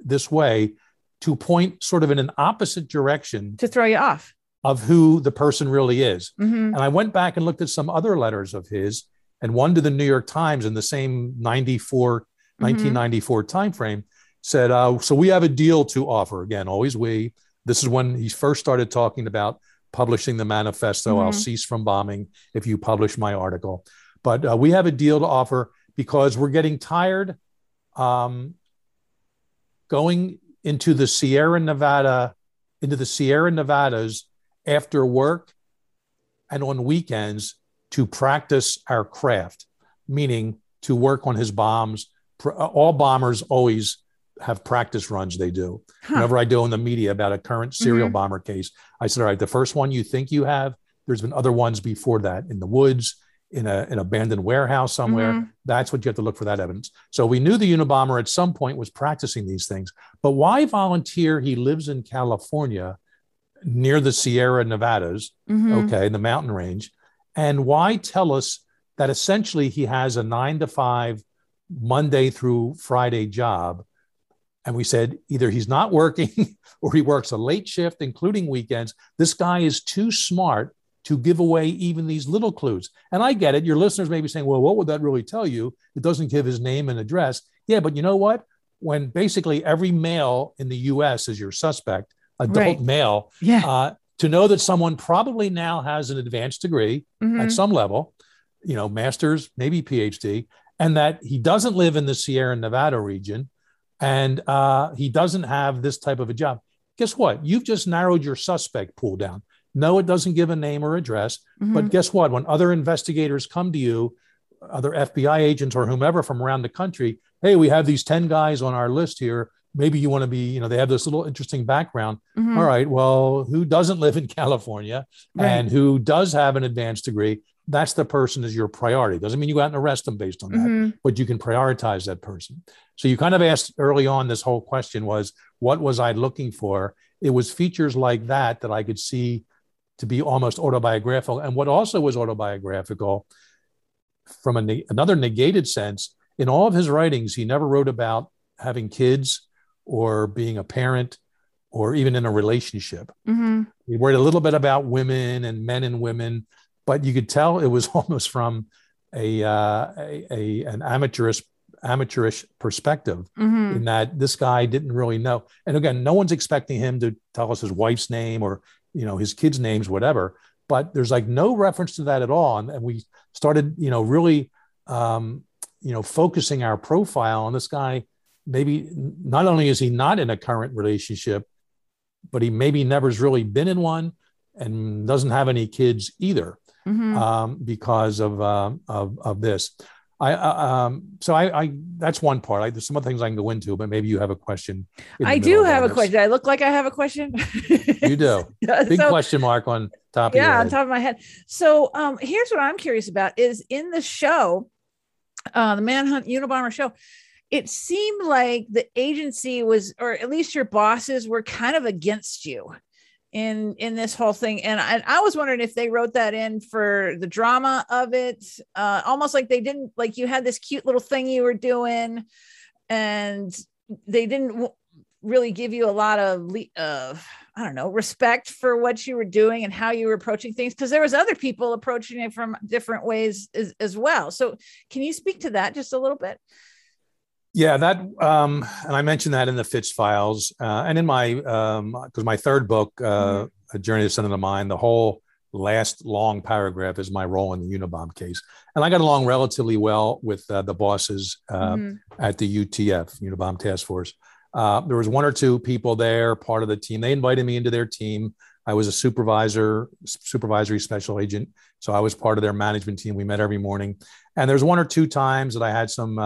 this way to point sort of in an opposite direction To throw you off. of who the person really is. Mhm. And I went back and looked at some other letters of his, and one to the New York Times in the same 94, 1994 timeframe said, uh, So we have a deal to offer. Again, always we. This is when he first started talking about publishing the manifesto. I'll Mhm. cease from bombing if you publish my article. But uh, we have a deal to offer because we're getting tired um, going into the Sierra Nevada, into the Sierra Nevadas after work and on weekends to practice our craft, meaning to work on his bombs. All bombers always have practice runs they do. Huh. Whenever I do in the media about a current serial Mhm. bomber case, I said, all right, the first one you think you have, there's been other ones before that in the woods, in a, an abandoned warehouse somewhere. Mhm. That's what you have to look for that evidence. So we knew the Unabomber at some point was practicing these things, but why volunteer? He lives in California near the Sierra Nevadas, Mhm. okay, in the mountain range. And why tell us that essentially he has a nine to five Monday through Friday job? And we said either he's not working or he works a late shift, including weekends. This guy is too smart to give away even these little clues. And I get it. Your listeners may be saying, well, what would that really tell you? It doesn't give his name and address. Yeah, but you know what? When basically every male in the US is your suspect, adult Right. male, Yeah. uh, to know that someone probably now has an advanced degree Mhm. at some level, you know, master's, maybe PhD, and that he doesn't live in the Sierra Nevada region and uh, he doesn't have this type of a job. Guess what? You've just narrowed your suspect pool down. No, it doesn't give a name or address. But Mhm. guess what? When other investigators come to you, other FBI agents or whomever from around the country, hey, we have these 10 guys on our list here. Maybe you want to be, you know, they have this little interesting background. Mhm. All right. Well, who doesn't live in California Right. and who does have an advanced degree? That's the person is your priority. Doesn't mean you go out and arrest them based on that, Mhm. but you can prioritize that person. So you kind of asked early on. This whole question was, what was I looking for? It was features like that that I could see to be almost autobiographical. And what also was autobiographical, from a, ne- another negated sense, in all of his writings, he never wrote about having kids or being a parent or even in a relationship. Mhm. He worried a little bit about women and men and women, but you could tell it was almost from a, uh, a, a an amateurish amateurish perspective Mhm. in that this guy didn't really know. And again, no one's expecting him to tell us his wife's name or you know his kids' names, whatever. But there's like no reference to that at all. And, and we started, you know, really, um, you know, focusing our profile on this guy. Maybe not only is he not in a current relationship, but he maybe never's really been in one and doesn't have any kids either Mhm. um, because of, um, of of this. I uh, um, so I, I that's one part. I, there's some other things I can go into, but maybe you have a question. I do have a question. I look like I have a question. You do. Big so- question mark on top of yeah on top of my head so um here's what i'm curious about is in the show uh the manhunt unabomber show it seemed like the agency was or at least your bosses were kind of against you in in this whole thing and I, I was wondering if they wrote that in for the drama of it uh almost like they didn't like you had this cute little thing you were doing and they didn't w- really give you a lot of of I don't know respect for what you were doing and how you were approaching things because there was other people approaching it from different ways as, as well. So can you speak to that just a little bit? Yeah, that um, and I mentioned that in the Fitz files uh, and in my because my third book, uh, A Journey to Center of the Mind, the whole last long paragraph is my role in the Unabomb case, and I got along relatively well with uh, the bosses uh, Mhm. at the UTF Unabomb Task Force. Uh, there was one or two people there, part of the team. They invited me into their team. I was a supervisor, supervisory special agent, so I was part of their management team. We met every morning, and there's one or two times that I had some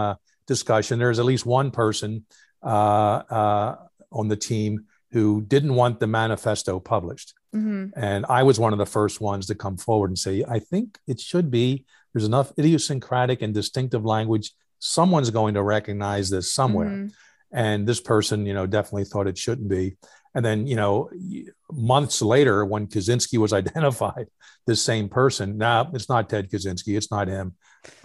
discussion. There's at least one person uh, uh, on the team who didn't want the manifesto published. Mhm. And I was one of the first ones to come forward and say, I think it should be. There's enough idiosyncratic and distinctive language. Someone's going to recognize this somewhere. Mhm. And this person, you know, definitely thought it shouldn't be. And then, you know, months later, when Kaczynski was identified, this same person, no, it's not Ted Kaczynski, it's not him.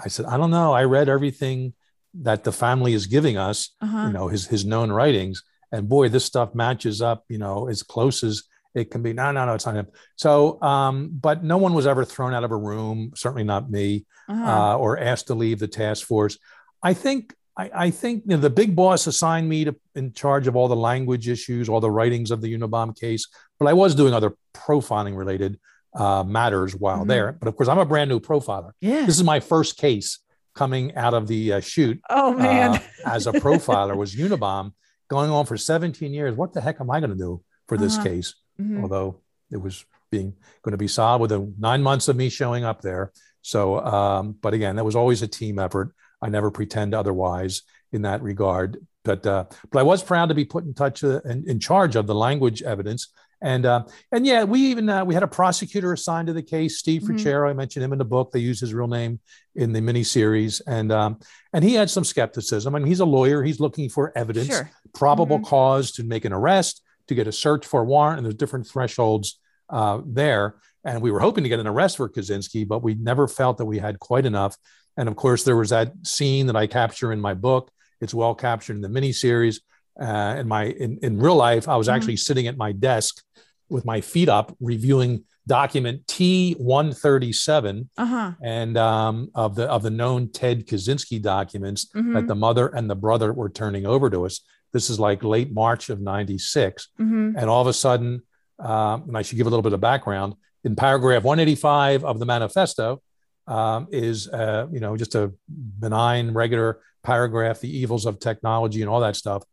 I said, I don't know. I read everything that the family is giving us, Uh-huh. you know, his his known writings, and boy, this stuff matches up, you know, as close as it can be. No, no, no, it's not him. So, um, but no one was ever thrown out of a room, certainly not me, Uh-huh. uh, or asked to leave the task force. I think I, I think you know, the big boss assigned me to in charge of all the language issues, all the writings of the Unabomb case, but I was doing other profiling related uh, matters while mm-hmm. there. But of course, I'm a brand new profiler. Yeah. This is my first case coming out of the uh, chute. Oh man! Uh, as a profiler was Unabomb, going on for 17 years. What the heck am I going to do for this uh-huh. case? Mm-hmm. Although it was being going to be solved within nine months of me showing up there. So, um, but again, that was always a team effort. I never pretend otherwise in that regard. But uh, but I was proud to be put in touch uh, and in charge of the language evidence. And uh, and yeah, we even uh, we had a prosecutor assigned to the case, Steve mm I mentioned him in the book. They used his real name in the miniseries, and um, and he had some skepticism. I mean, he's a lawyer. He's looking for evidence, sure. probable mm-hmm. cause to make an arrest, to get a search for a warrant, and there's different thresholds uh, there. And we were hoping to get an arrest for Kaczynski, but we never felt that we had quite enough. And of course, there was that scene that I capture in my book. It's well captured in the miniseries. Uh, in my in, in real life, I was mm-hmm. actually sitting at my desk with my feet up, reviewing document T one thirty seven, uh-huh. and um, of the of the known Ted Kaczynski documents mm-hmm. that the mother and the brother were turning over to us. This is like late March of '96, mm-hmm. and all of a sudden, um, and I should give a little bit of background. In paragraph 185 of the manifesto, um, is uh, you know just a benign regular paragraph the evils of technology and all that stuff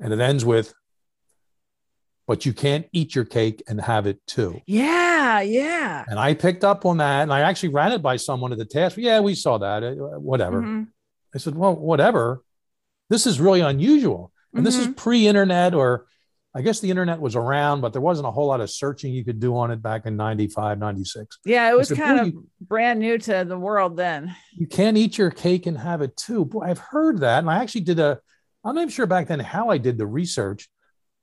and it ends with but you can't eat your cake and have it too yeah yeah and i picked up on that and i actually ran it by someone at the task yeah we saw that uh, whatever mm-hmm. i said well whatever this is really unusual and mm-hmm. this is mm-hmm. pre-internet or I guess the internet was around, but there wasn't a whole lot of searching you could do on it back in 95, 96. Yeah, it was said, kind of you, brand new to the world then. You can't eat your cake and have it too. Boy, I've heard that. And I actually did a, I'm not even sure back then how I did the research,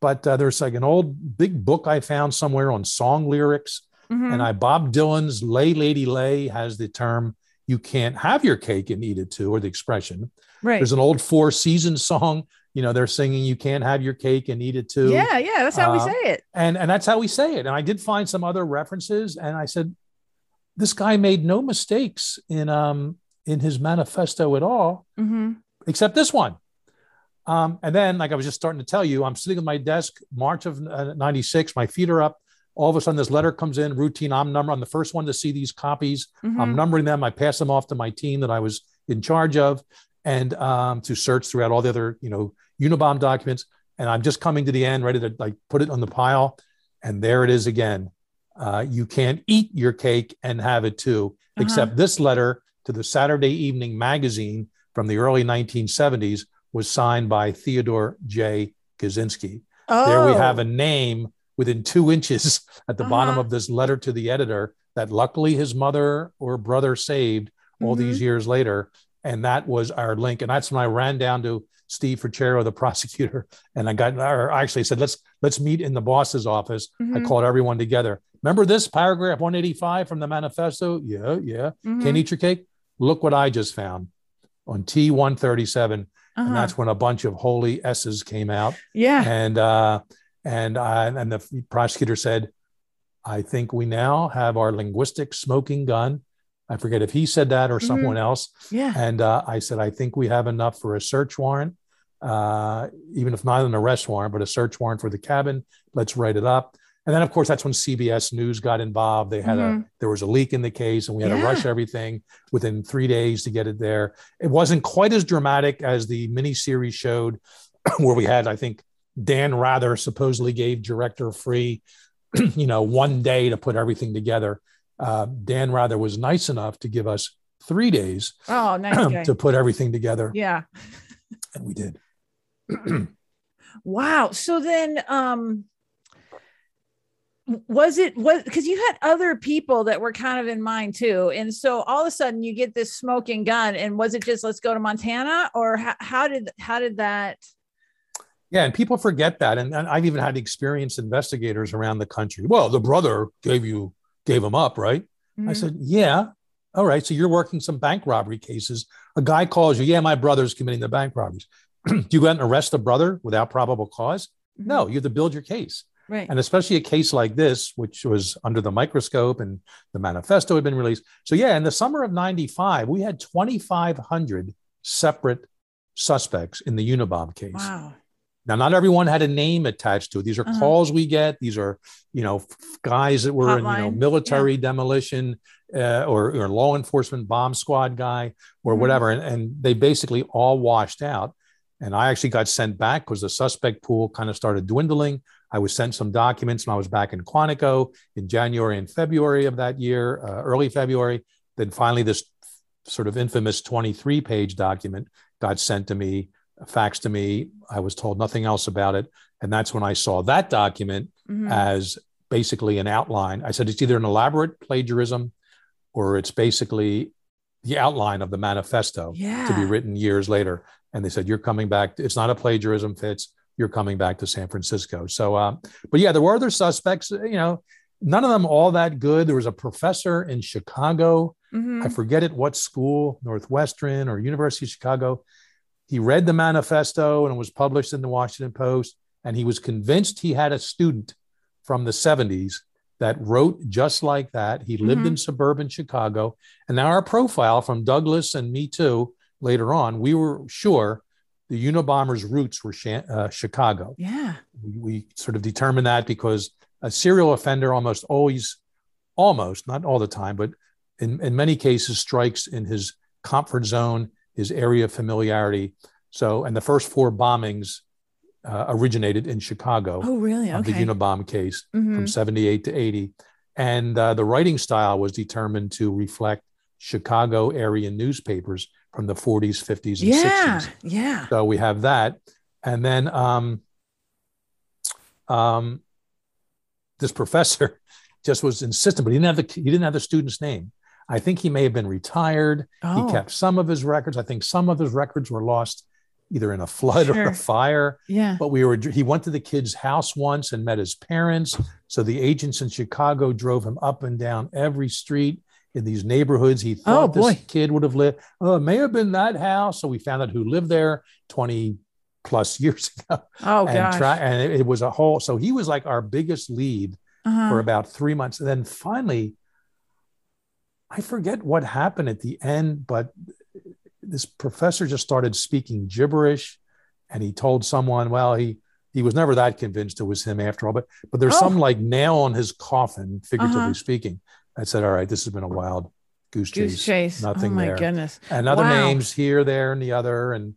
but uh, there's like an old big book I found somewhere on song lyrics. Mm-hmm. And I, Bob Dylan's Lay Lady Lay has the term, you can't have your cake and eat it too, or the expression. Right. There's an old Four Seasons song you know they're singing you can't have your cake and eat it too yeah yeah that's how uh, we say it and and that's how we say it and i did find some other references and i said this guy made no mistakes in um in his manifesto at all mm-hmm. except this one um, and then like i was just starting to tell you i'm sitting at my desk march of uh, 96 my feet are up all of a sudden this letter comes in routine i'm number i'm the first one to see these copies mm-hmm. i'm numbering them i pass them off to my team that i was in charge of and um, to search throughout all the other you know Unabomb documents, and I'm just coming to the end, ready to like put it on the pile, and there it is again. Uh, you can't eat your cake and have it too, uh-huh. except this letter to the Saturday Evening Magazine from the early 1970s was signed by Theodore J. Kaczynski. Oh. There we have a name within two inches at the uh-huh. bottom of this letter to the editor that luckily his mother or brother saved all mm-hmm. these years later. And that was our link. And that's when I ran down to Steve Freccero, the prosecutor, and I got, or I actually said, let's let's meet in the boss's office. Mm-hmm. I called everyone together. Remember this paragraph 185 from the manifesto? Yeah, yeah. Mm-hmm. Can't eat your cake. Look what I just found on T137, uh-huh. and that's when a bunch of holy s's came out. Yeah, and uh, and I, and the prosecutor said, I think we now have our linguistic smoking gun I forget if he said that or mm-hmm. someone else. Yeah. And uh, I said, I think we have enough for a search warrant, uh, even if not an arrest warrant, but a search warrant for the cabin. Let's write it up. And then, of course, that's when CBS News got involved. They had mm-hmm. a there was a leak in the case, and we had yeah. to rush everything within three days to get it there. It wasn't quite as dramatic as the miniseries showed, where we had, I think, Dan Rather supposedly gave director Freeh, you know, one day to put everything together uh, Dan Rather was nice enough to give us three days oh, nice to put everything together. Yeah. And we did. wow. So then, um, was it was because you had other people that were kind of in mind too and so all of a sudden you get this smoking gun and was it just let's go to montana or how, how did how did that yeah, and people forget that. And, and, I've even had experienced investigators around the country. Well, the brother gave you gave him up, right? Mm-hmm. I said, Yeah. All right. So you're working some bank robbery cases. A guy calls you, Yeah, my brother's committing the bank robberies. Do you go out and arrest the brother without probable because mm-hmm. No, you have to build your case. Right. And especially a case like this, which was under the microscope and the manifesto had been released. So, yeah, in the summer of 95, we had 2,500 separate suspects in the Unabomb case. Wow. Now, not everyone had a name attached to it. These are Uh-huh. calls we get. These are, you know, f- guys that were in, you know, Hotline, military demolition uh, or, or law enforcement bomb squad guy or Mhm. whatever. And, and they basically all washed out. And I actually got sent back because the suspect pool kind of started dwindling. I was sent some documents and I was back in Quantico in January and February of that year, uh, early February. Then finally, this sort of infamous 23 page document got sent to me, faxed to me. I was told nothing else about it. And that's when I saw that document Mhm. as basically an outline. I said it's either an elaborate plagiarism or it's basically the outline of the manifesto yeah. to be written years later. And they said, You're coming back. It's not a plagiarism, Fitz. You're coming back to San Francisco. So, uh, but yeah, there were other suspects, you know, none of them all that good. There was a professor in Chicago. Mhm. I forget at what school, Northwestern or University of Chicago. He read the manifesto and it was published in the Washington Post. And he was convinced he had a student from the 70s that wrote just like that. He lived Mhm. in suburban Chicago. And now our profile from Douglas and me too, later on, we were sure the Unabomber's roots were uh, Chicago. Yeah. We, we sort of determined that because a serial offender almost always, almost, not all the time, but in, in many cases strikes in his comfort zone, his area of familiarity. So, and the first four bombings uh, originated in Chicago Oh, really? of the Okay. Unabomb case Mhm. from 78 to 80. And uh, the writing style was determined to reflect Chicago area newspapers from the 40s, 50s, and Yeah. 60s. Yeah. So we have that. And then um, um, this professor just was insistent, but he didn't have the he didn't have the student's name. I think he may have been retired. Oh. He kept some of his records. I think some of his records were lost either in a flood or a fire. Yeah. But we were he went to the kid's house once and met his parents. So the agents in Chicago drove him up and down every street in these neighborhoods. He Oh, thought this kid would have lived. Oh, it may have been that house. So we found out who lived there 20 plus years ago. Oh, and gosh. tra- and it, it was a whole so he was like our biggest lead Uh-huh. for about three months. And then finally, I forget what happened at the end, but this professor just started speaking gibberish and he told someone, well, he he was never that convinced it was him after all, but but there's Oh. some like nail on his coffin, figuratively Uh-huh. speaking. I said, all right, this has been a wild goose chase. Goose chase. Nothing oh, my there. goodness. And other Wow. names here, there, and the other. And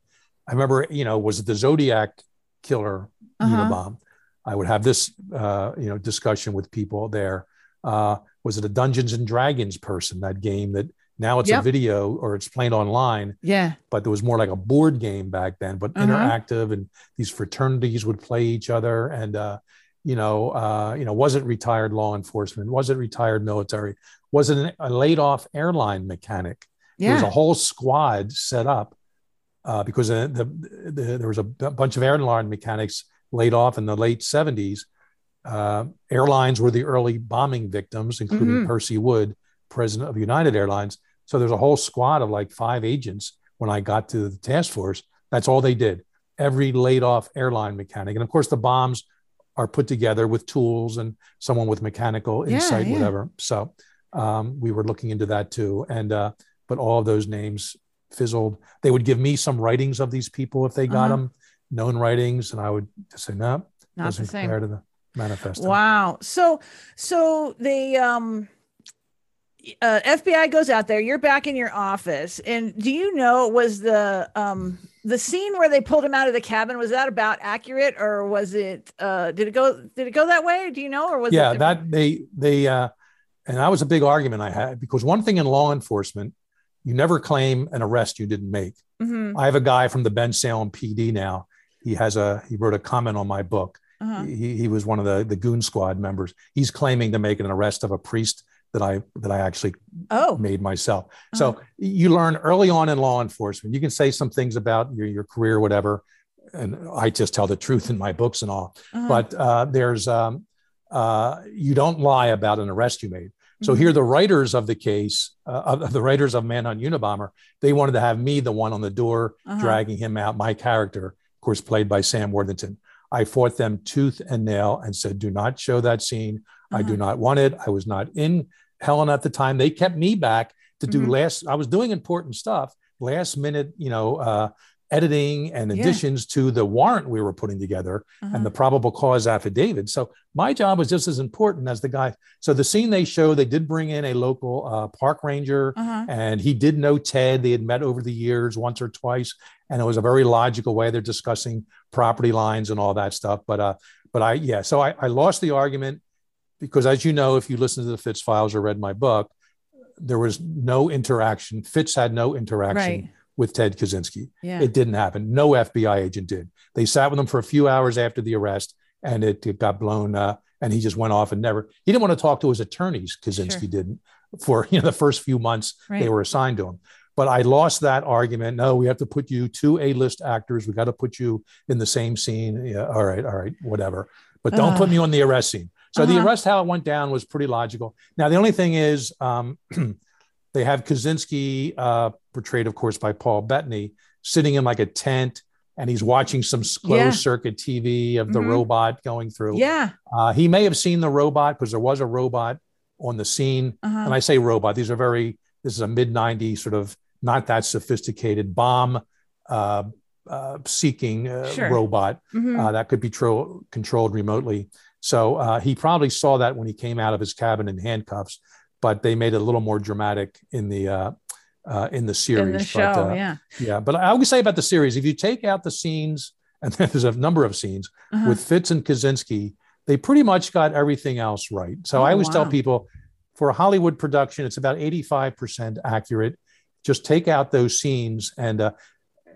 I remember, you know, was it the Zodiac killer Uh-huh. Unabomb? I would have this, uh, you know, discussion with people there. Uh, was it a Dungeons and Dragons person? That game that now it's Yep. a video or it's played online, Yeah. but there was more like a board game back then, but Uh-huh. interactive, and these fraternities would play each other. And uh, you know, uh, you know, was it retired law enforcement? Was it retired military? Was it a laid off airline mechanic? There was a whole squad set up uh, because the, the, the, there was a bunch of airline mechanics laid off in the late 70s. Uh, airlines were the early bombing victims, including Mhm. Percy Wood, president of United Airlines. So there's a whole squad of like five agents when I got to the task force. That's all they did. Every laid off airline mechanic. And of course, the bombs are put together with tools and someone with mechanical insight, yeah. whatever. So um, we were looking into that too. And, uh, but all of those names fizzled. They would give me some writings of these people if they got Uh-huh. them, known writings, and I would just say, no, Not the doesn't same. compare to the manifesto. Wow. So so the um uh, FBI goes out there. You're back in your office, and do you know was the um the scene where they pulled him out of the cabin was that about accurate, or was it uh did it go did it go that way? Do you know, or was yeah, that they they uh, and that was a big argument I had because one thing in law enforcement, you never claim an arrest you didn't make. Mhm. I have a guy from the Bensalem PD now. He has a he wrote a comment on my book. Uh-huh. He, he was one of the the goon squad members. He's claiming to make an arrest of a priest that I that I actually Oh, made myself. Uh-huh. So you learn early on in law enforcement. You can say some things about your your career, whatever, and I just tell the truth in my books and all. uh-huh. But uh, there's um, uh, you don't lie about an arrest you made. So here, the writers of the case, uh, of the writers of Manhunt Unabomber, they wanted to have me the one on the door Uh-huh. dragging him out. My character, of course, played by Sam Worthington. I fought them tooth and nail and said, "Do not show that scene. I do Uh-huh. not want it. I was not in Helena at the time. They kept me back to do Mhm. last. I was doing important stuff, last minute, you know, uh, editing and Yeah. additions to the warrant we were putting together Uh-huh. and the probable cause affidavit. So my job was just as important as the guy. So the scene they show, they did bring in a local uh, park ranger, Uh-huh. and he did know Ted. They had met over the years once or twice, and it was a very logical way they're discussing property lines and all that stuff. But uh, but I yeah, so I, I lost the argument because as you know, if you listen to the Fitz files or read my book, there was no interaction. Fitz had no interaction Right. with Ted Kaczynski. Yeah. It didn't happen. No FBI agent did. They sat with him for a few hours after the arrest, and it, it got blown. Uh, and he just went off and never. He didn't want to talk to his attorneys. Kaczynski Sure. didn't for you know the first few months Right. they were assigned to him. But I lost that argument. No, we have to put you two A-list actors. We got to put you in the same scene. Yeah, all right, all right, whatever. But don't put me on the arrest scene. So the Uh-huh. arrest, how it went down, was pretty logical. Now the only thing is, um, they have Kaczynski uh, portrayed, of course, by Paul Bettany, sitting in like a tent, and he's watching some closed Yeah. circuit TV of the Mhm. robot going through. yeah. Uh, he may have seen the robot because there was a robot on the scene. Uh-huh. And I say robot; these are very. This is a mid '90s sort of not that sophisticated bomb uh, uh, seeking uh, Sure. robot Mhm. uh, that could be tro- controlled remotely. So uh, he probably saw that when he came out of his cabin in handcuffs, but they made it a little more dramatic in the uh, uh, in the series. in the But, show. uh, yeah. yeah, but I would say about the series, if you take out the scenes, and there's a number of scenes Uh-huh. with Fitz and Kaczynski, they pretty much got everything else right. So Oh, I always tell people for a Hollywood production, it's about 85% accurate. Just take out those scenes and uh,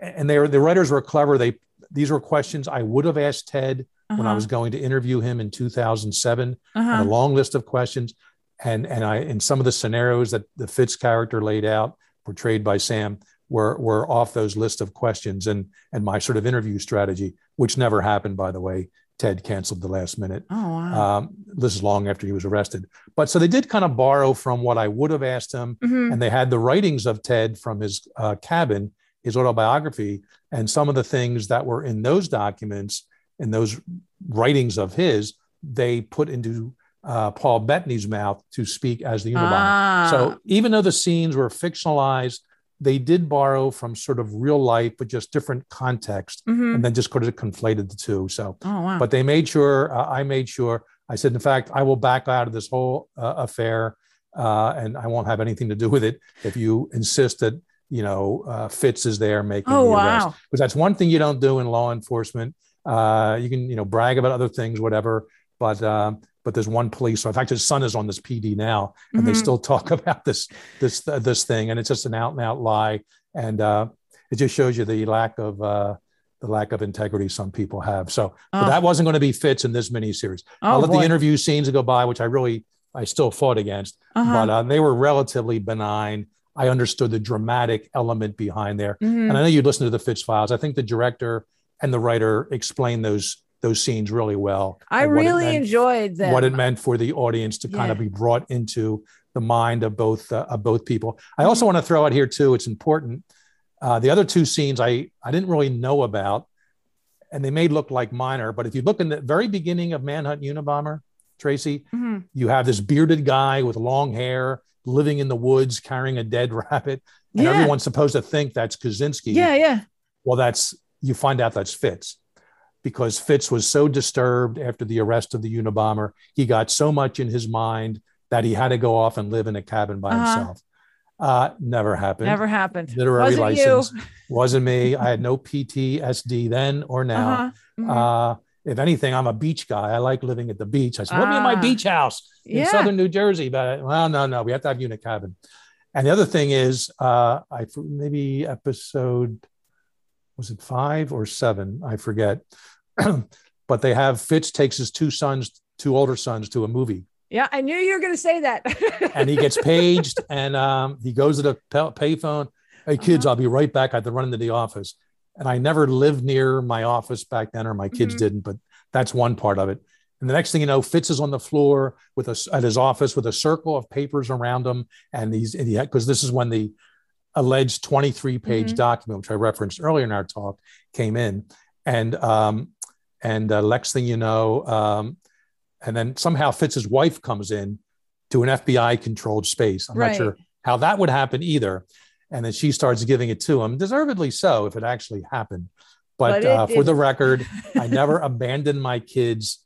and they were the writers were clever. They these were questions I would have asked Ted when I Uh-huh. was going to interview him in 2007 Uh-huh. and a long list of questions. And and I in some of the scenarios that the Fitz character laid out, portrayed by Sam, were were off those list of questions and and my sort of interview strategy, which never happened, by the way. Ted canceled the last minute. Oh wow. Um, this is long after he was arrested. But so they did kind of borrow from what I would have asked him, Mhm. and they had the writings of Ted from his uh, cabin, his autobiography, and some of the things that were in those documents, in those writings of his, they put into uh, Paul Bettany's mouth to speak as the Unabomber. Ah. So even though the scenes were fictionalized, they did borrow from sort of real life, but just different context, Mhm. and then just sort of conflated the two. So, Oh wow. but they made sure, uh, I made sure, I said, in fact, I will back out of this whole uh, affair uh, and I won't have anything to do with it if you insist that, you know, uh, Fitz is there making oh the arrest. wow. Because that's one thing you don't do in law enforcement. Uh, you can, you know, brag about other things, whatever, but um, but there's one police. So in fact, his son is on this PD now, and they Mhm. still talk about this this uh, this thing, and it's just an out and out lie, and uh, it just shows you the lack of uh, the lack of integrity some people have. So Oh. that wasn't going to be Fitz in this miniseries. Oh, I'll let boy. the interview scenes go by, which I really I still fought against, Uh-huh. but uh, they were relatively benign. I understood the dramatic element behind there, Mhm. and I know you listened to the Fitz files. I think the director and the writer explained those those scenes really well. I and what it really meant- enjoyed them. what it meant for the audience to kind of be brought into the mind of both uh, of both people. I Mm-hmm. also want to throw out here too. It's important. Uh, the other two scenes I I didn't really know about, and they may look like minor, but if you look in the very beginning of Manhunt Unabomber, Tracy, Mhm. you have this bearded guy with long hair living in the woods carrying a dead rabbit, and Yeah. everyone's supposed to think that's Kaczynski. Yeah, yeah. Well, that's you find out that's Fitz because Fitz was so disturbed after the arrest of the Unabomber. He got so much in his mind that he had to go off and live in a cabin by Uh-huh. himself. Uh, never happened. Never happened. Literary Wasn't license you. wasn't me. I had no PTSD then or now. Uh-huh. Mhm. Uh, if anything, I'm a beach guy. I like living at the beach. I said, "Put me in my Ah. beach house in Yeah. southern New Jersey." But well, no, no, we have to have unit cabin. And the other thing is, uh, I maybe episode was it five or seven? I forget. but they have Fitz takes his two sons, two older sons, to a movie, yeah, I knew you were going to say that. and he gets paged, and um, he goes to the payphone. Hey kids, Uh-huh. I'll be right back. I have to run into the office. And I never lived near my office back then, or my kids Mhm. didn't. But that's one part of it. And the next thing you know, Fitz is on the floor with us at his office with a circle of papers around him, and he's and he because this is when the alleged 23 page Mhm. document, which I referenced earlier in our talk, came in, and um, and uh, next thing you know, um, and then somehow Fitz's wife comes in to an FBI controlled space. I'm Right. not sure how that would happen either. and then she starts giving it to him, deservedly so, if it actually happened. But, But uh, for the record, I never abandoned my kids.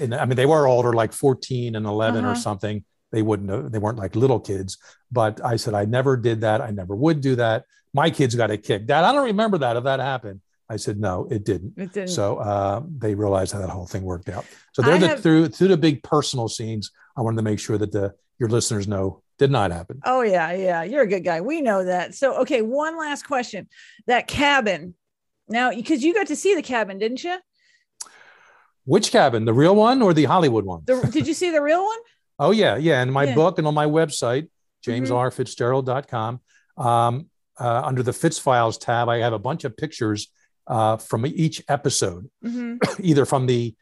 And I mean, they were older, like 14 and 11 or Uh-huh. something. They wouldn't, have, they weren't like little kids. But I said, I never did that. I never would do that. My kids got a kick. Dad, I don't remember that if that happened. I said, no, it didn't. It didn't. So uh, they realized how that whole thing worked out. So they're the have- through through the big personal scenes. I wanted to make sure that the your listeners know did not happen. Oh yeah, yeah. You're a good guy. We know that. So okay, one last question. That cabin. Now, because you got to see the cabin, didn't you? Which cabin, the real one or the Hollywood one? The, did you see the real one? Oh yeah, yeah. In my Yeah. book and on my website, jamesrfitzgerald.com, um, uh, under the Fitz Files tab, I have a bunch of pictures uh, from each episode, Mhm, either from the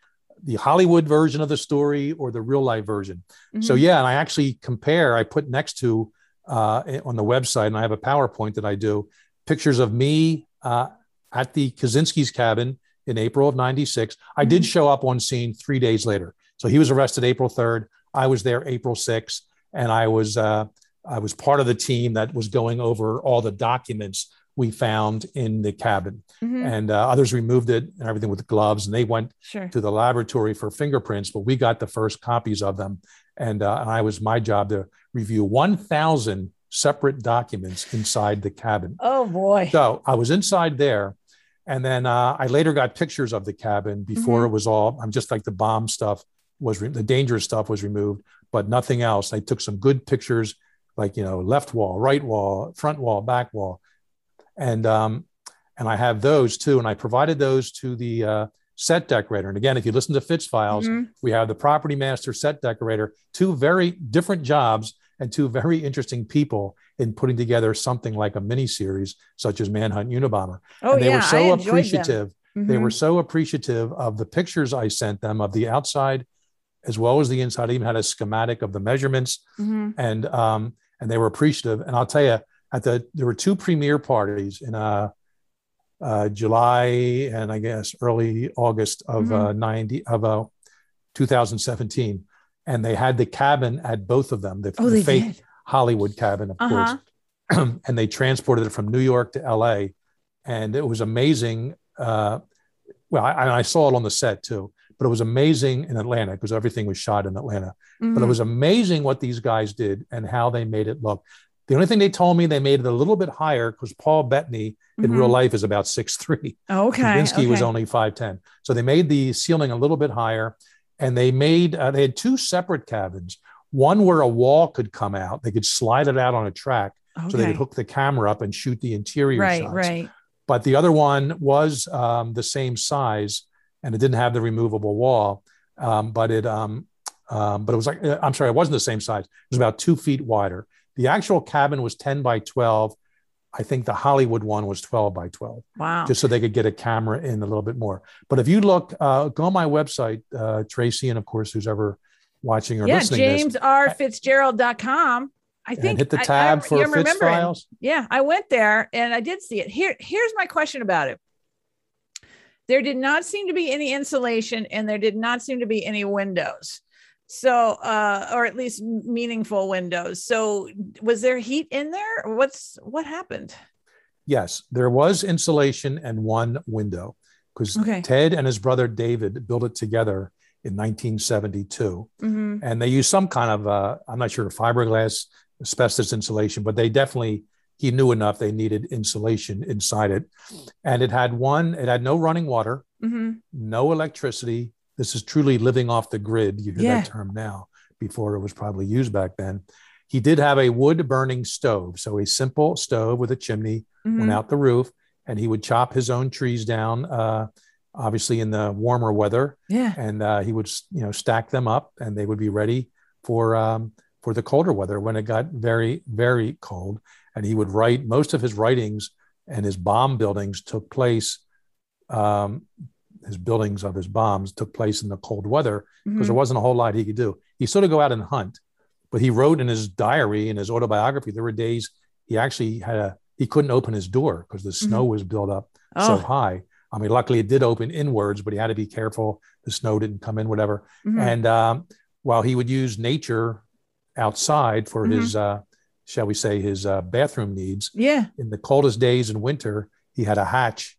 the Hollywood version of the story or the real life version. So mhm. yeah, and I actually compare. I put next to uh, on the website, and I have a PowerPoint that I do pictures of me uh, at the Kaczynski's cabin in April of '96. I did Mhm. show up on scene three days later. So he was arrested April 3rd. I was there April 6th, and I was uh, I was part of the team that was going over all the documents we found in the cabin, Mhm. and uh, others removed it and everything with gloves, and they went Sure. to the laboratory for fingerprints, but we got the first copies of them. And, uh, and I was my job to review 1,000 separate documents inside the cabin. Oh boy. So I was inside there. And then uh, I later got pictures of the cabin before Mhm. it was all, I'm just like the bomb stuff was, re- the dangerous stuff was removed, but nothing else. I took some good pictures, like, you know, left wall, right wall, front wall, back wall. And, um, and I have those too. And I provided those to the uh, set decorator. And again, if you listen to Fitz Files, Mhm. we have the property master, set decorator, two very different jobs and two very interesting people in putting together something like a mini series such as Manhunt Unabomber. Oh and they yeah, were so I enjoyed them. appreciative. They Mhm. were so appreciative of the pictures I sent them of the outside as well as the inside. Even had a schematic of the measurements Mhm. and um, and they were appreciative. And I'll tell you, at the there were two premiere parties in uh, uh, July and I guess early August of uh, ninety of uh, 2017, and they had the cabin at both of them. The, Oh, the fake did. Hollywood cabin, of Uh-huh. course, and they transported it from New York to L.A. And it was amazing. Uh, well, I, I saw it on the set too, but it was amazing in Atlanta because everything was shot in Atlanta but it Mhm. was amazing what these guys did and how they made it look. The only thing they told me they made it a little bit higher because Paul Bettany in Mhm. real life is about six three. Okay. Kaczynski was only five ten, so they made the ceiling a little bit higher, and they made uh, they had two separate cabins. One where a wall could come out; they could slide it out on a track, so they could hook the camera up and shoot the interior Right. shots Right. but the other one was um, the same size and it didn't have the removable wall um, but it um, um, but it was like uh, i'm sorry it wasn't the same size it was about two feet wider the actual cabin was 10 by 12 i think the hollywood one was 12 by 12 Wow. just so they could get a camera in a little bit more but if you look uh, go on my website uh, tracy and of course who's ever watching or yeah. listening to this, James R. Fitzgerald.com. I think hit the I- tab I, for Fitz files Yeah, I went there and I did see it. Here, here's my question about it. There did not seem to be any insulation and there did not seem to be any windows. So, uh, or at least meaningful windows. So, was there heat in there? What's what happened? Yes, there was insulation and one window because Okay. Ted and his brother David built it together in 1972. Mhm. And they used some kind of, uh, I'm not sure, fiberglass asbestos insulation, but they definitely, he knew enough they needed insulation inside it. And it had one, it had no running water, Mhm. no electricity. This is truly living off the grid. You hear Yeah. that term now, before it was probably used back then. He did have a wood burning stove. So a simple stove with a chimney Mhm. went out the roof and he would chop his own trees down uh, obviously in the warmer weather Yeah. and uh, he would you know stack them up and they would be ready for um, for the colder weather when it got very very cold and he would write most of his writings and his bomb buildings took place um, his buildings of his bombs took place in the cold weather because Mhm. there wasn't a whole lot he could do he sort of go out and hunt but he wrote in his diary in his autobiography there were days he actually had a he couldn't open his door because the snow was built up so Oh. high. I mean, luckily it did open inwards, but he had to be careful. The snow didn't come in, whatever. Mhm. And um, while he would use nature outside for his uh, shall we say, his uh, bathroom needs. Yeah. In the coldest days in winter, he had a hatch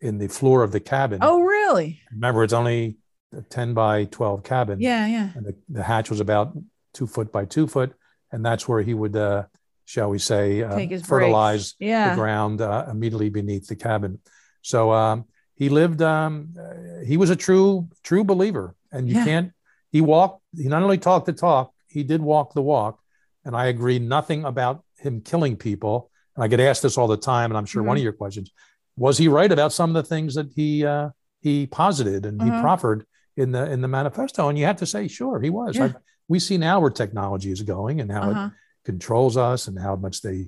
in the floor of the cabin. Oh, really? Remember, it's only a 10 by 12 cabin. Yeah, yeah. And the, the hatch was about two foot by two foot. And that's where he would, uh, shall we say, uh, fertilize Yeah. the ground uh, immediately beneath the cabin. So um, he lived. Um, uh, he was a true true believer, and you Yeah. can't. He walked. He not only talked the talk, he did walk the walk. And I agree nothing about him killing people. And I get asked this all the time, and I'm sure one of your questions was he right about some of the things that he uh, he posited and Uh-huh. he proffered in the in the manifesto. And you have to say, sure, he was. Yeah. We see now where technology is going and how it Uh-huh. controls us and how much they,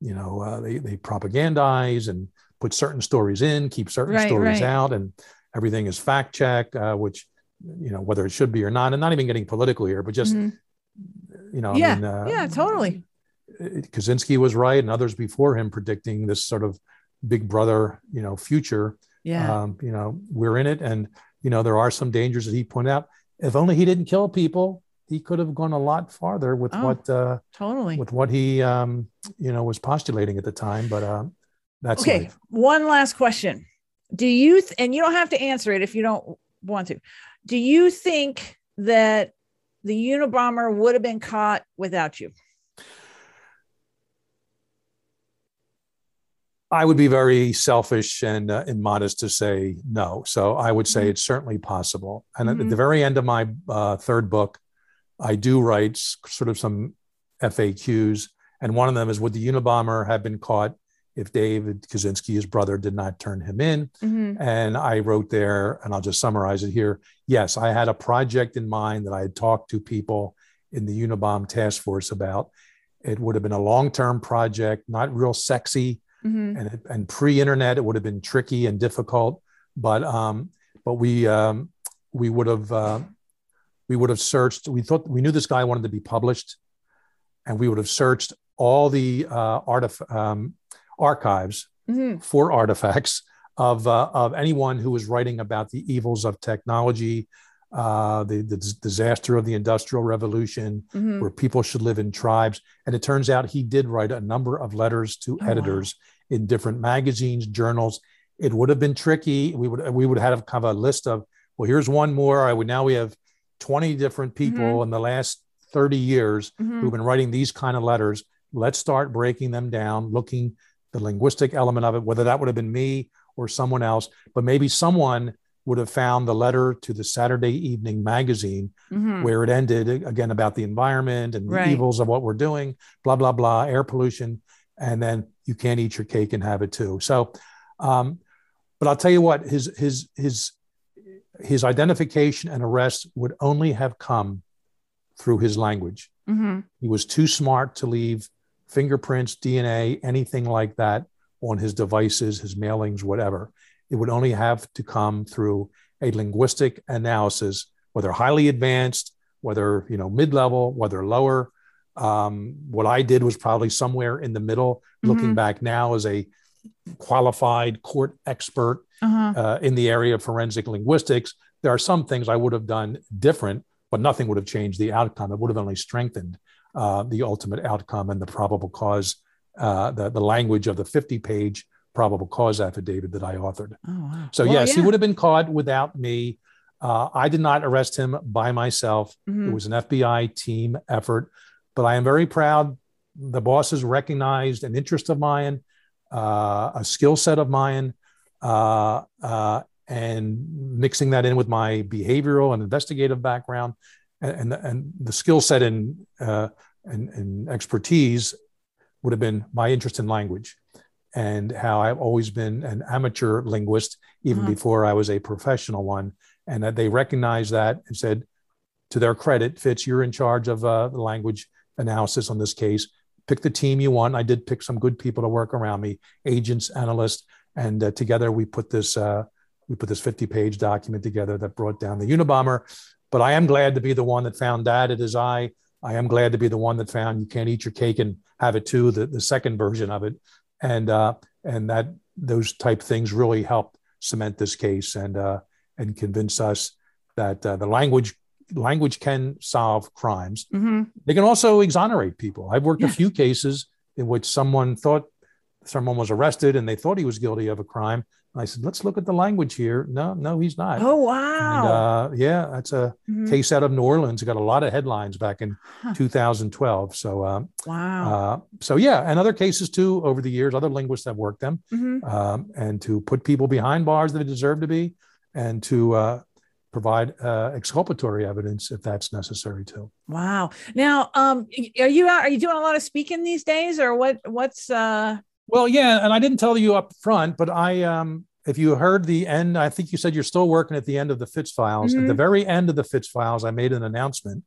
you know, uh, they they propagandize and put certain stories in, keep certain Right, stories right. out, and everything is fact check, uh, which you know whether it should be or not. And not even getting political here, but just Mhm. You know, Yeah, I mean, uh, yeah, totally. it- Kaczynski was right, and others before him predicting this sort of Big Brother, you know, future. Yeah. Um, you know, we're in it, and you know there are some dangers that he pointed out. If only he didn't kill people, he could have gone a lot farther with Oh. what uh, totally. with what he um, you know was postulating at the time. But um, that's okay. life. One last question. Do you, th- and you don't have to answer it if you don't want to, do you think that the Unabomber would have been caught without you? I would be very selfish and uh, immodest to say no. So I would say Mhm. it's certainly possible. And at Mhm. the very end of my uh, third book, I do write sort of some FAQs. And one of them is Would the Unabomber have been caught if David Kaczynski, his brother, did not turn him in? Mm-hmm. And I wrote there, and I'll just summarize it here. Yes, I had a project in mind that I had talked to people in the Unabomb task force about. It would have been a long term project, not real sexy Mm-hmm. and, and pre-internet it would have been tricky and difficult but um but we um we would have uh, we would have searched we thought we knew this guy wanted to be published and we would have searched all the uh artif- um, archives Mm-hmm. for artifacts of uh, of anyone who was writing about the evils of technology uh, the, the dis- disaster of the industrial revolution Mm-hmm. where people should live in tribes. And it turns out he did write a number of letters to Oh, wow. editors in different magazines, journals. It would have been tricky. We would we would have kind of a list of well, here's one more. I would now we have 20 different people in the last 30 years Mm-hmm. who've been writing these kind of letters. Let's start breaking them down, looking the linguistic element of it, whether that would have been me or someone else, but maybe someone would have found the letter to the Saturday Evening Magazine Mm-hmm. where it ended again about the environment and the Right. evils of what we're doing, blah blah blah, air pollution, and then you can't eat your cake and have it too. So, um, but I'll tell you what, his his his his identification and arrest would only have come through his language. Mm-hmm. He was too smart to leave fingerprints, DNA, anything like that on his devices, his mailings, whatever. It would only have to come through a linguistic analysis, whether highly advanced, whether you know mid-level, whether lower. Um, what I did was probably somewhere in the middle. Looking Mhm. back now as a qualified court expert Uh-huh. uh, in the area of forensic linguistics, there are some things I would have done different, but nothing would have changed the outcome. It would have only strengthened uh, the ultimate outcome and the probable cause, uh, the, the language of the 50 page probable cause affidavit that I authored. Oh, wow. So, Well, yes, he would have been caught without me. Uh, I did not arrest him by myself. Mhm. It was an FBI team effort, but I am very proud. The bosses recognized an interest of mine, uh, a skill set of mine, uh, uh, and mixing that in with my behavioral and investigative background, and and, and the skill set and, uh, and and expertise would have been my interest in language, and how I've always been an amateur linguist even Uh-huh. before I was a professional one, and that they recognized that and said, to their credit, Fitz, you're in charge of uh, the language analysis on this case. Pick the team you want. I did pick some good people to work around me, agents, analysts, and uh, together we put this uh, we put this 50 page document together that brought down the Unabomber. But I am glad to be the one that found that it is I. I am glad to be the one that found you can't eat your cake and have it too. The, the second version of it, and uh, and that those type things really helped cement this case and uh, and convince us that uh, the language language can solve crimes. Mhm. They can also exonerate people. I've worked Yeah. a few cases in which someone thought someone was arrested and they thought he was guilty of a crime. And I said, let's look at the language here. No, no, he's not. Oh And, wow. uh, yeah, that's a Mhm. case out of New Orleans. It got a lot of headlines back in Huh. 2012. So, um, Wow. uh, so yeah, and other cases too over the years. Other linguists have worked them, Mhm. um, and to put people behind bars that they deserve to be, and to uh, provide uh, exculpatory evidence if that's necessary too. Wow. Now, um, are you out? Are you doing a lot of speaking these days, or what? What's uh? Well, yeah, and I didn't tell you up front, but I, um, if you heard the end, I think you said you're still working at the end of the Fitz files. At the very end of the Fitz files, I made an announcement.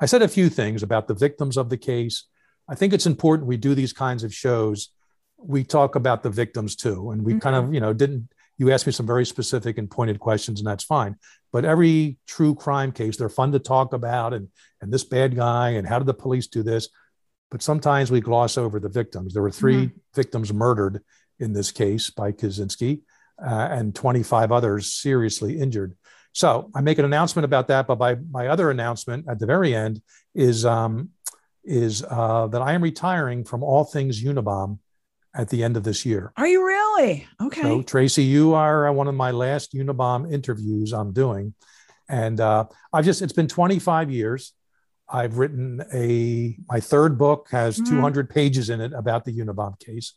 I said a few things about the victims of the case. I think it's important we do these kinds of shows. We talk about the victims too, and we kind of, you know, didn't. You asked me some very specific and pointed questions, and that's fine. But every true crime case, they're fun to talk about, and and this bad guy, and how did the police do this? But sometimes we gloss over the victims. There were 3 victims murdered in this case by Kaczynski, uh, and 25 others seriously injured. So I make an announcement about that, but my, my other announcement at the very end is um, is uh, that I am retiring from all things Unabomb at the end of this year. Are you really? Okay. So Tracy, you are uh, one of my last Unabomb interviews I'm doing, and uh, I've just it's been 25 years. I've written a my third book has Mhm. 200 pages in it about the Unabomb case.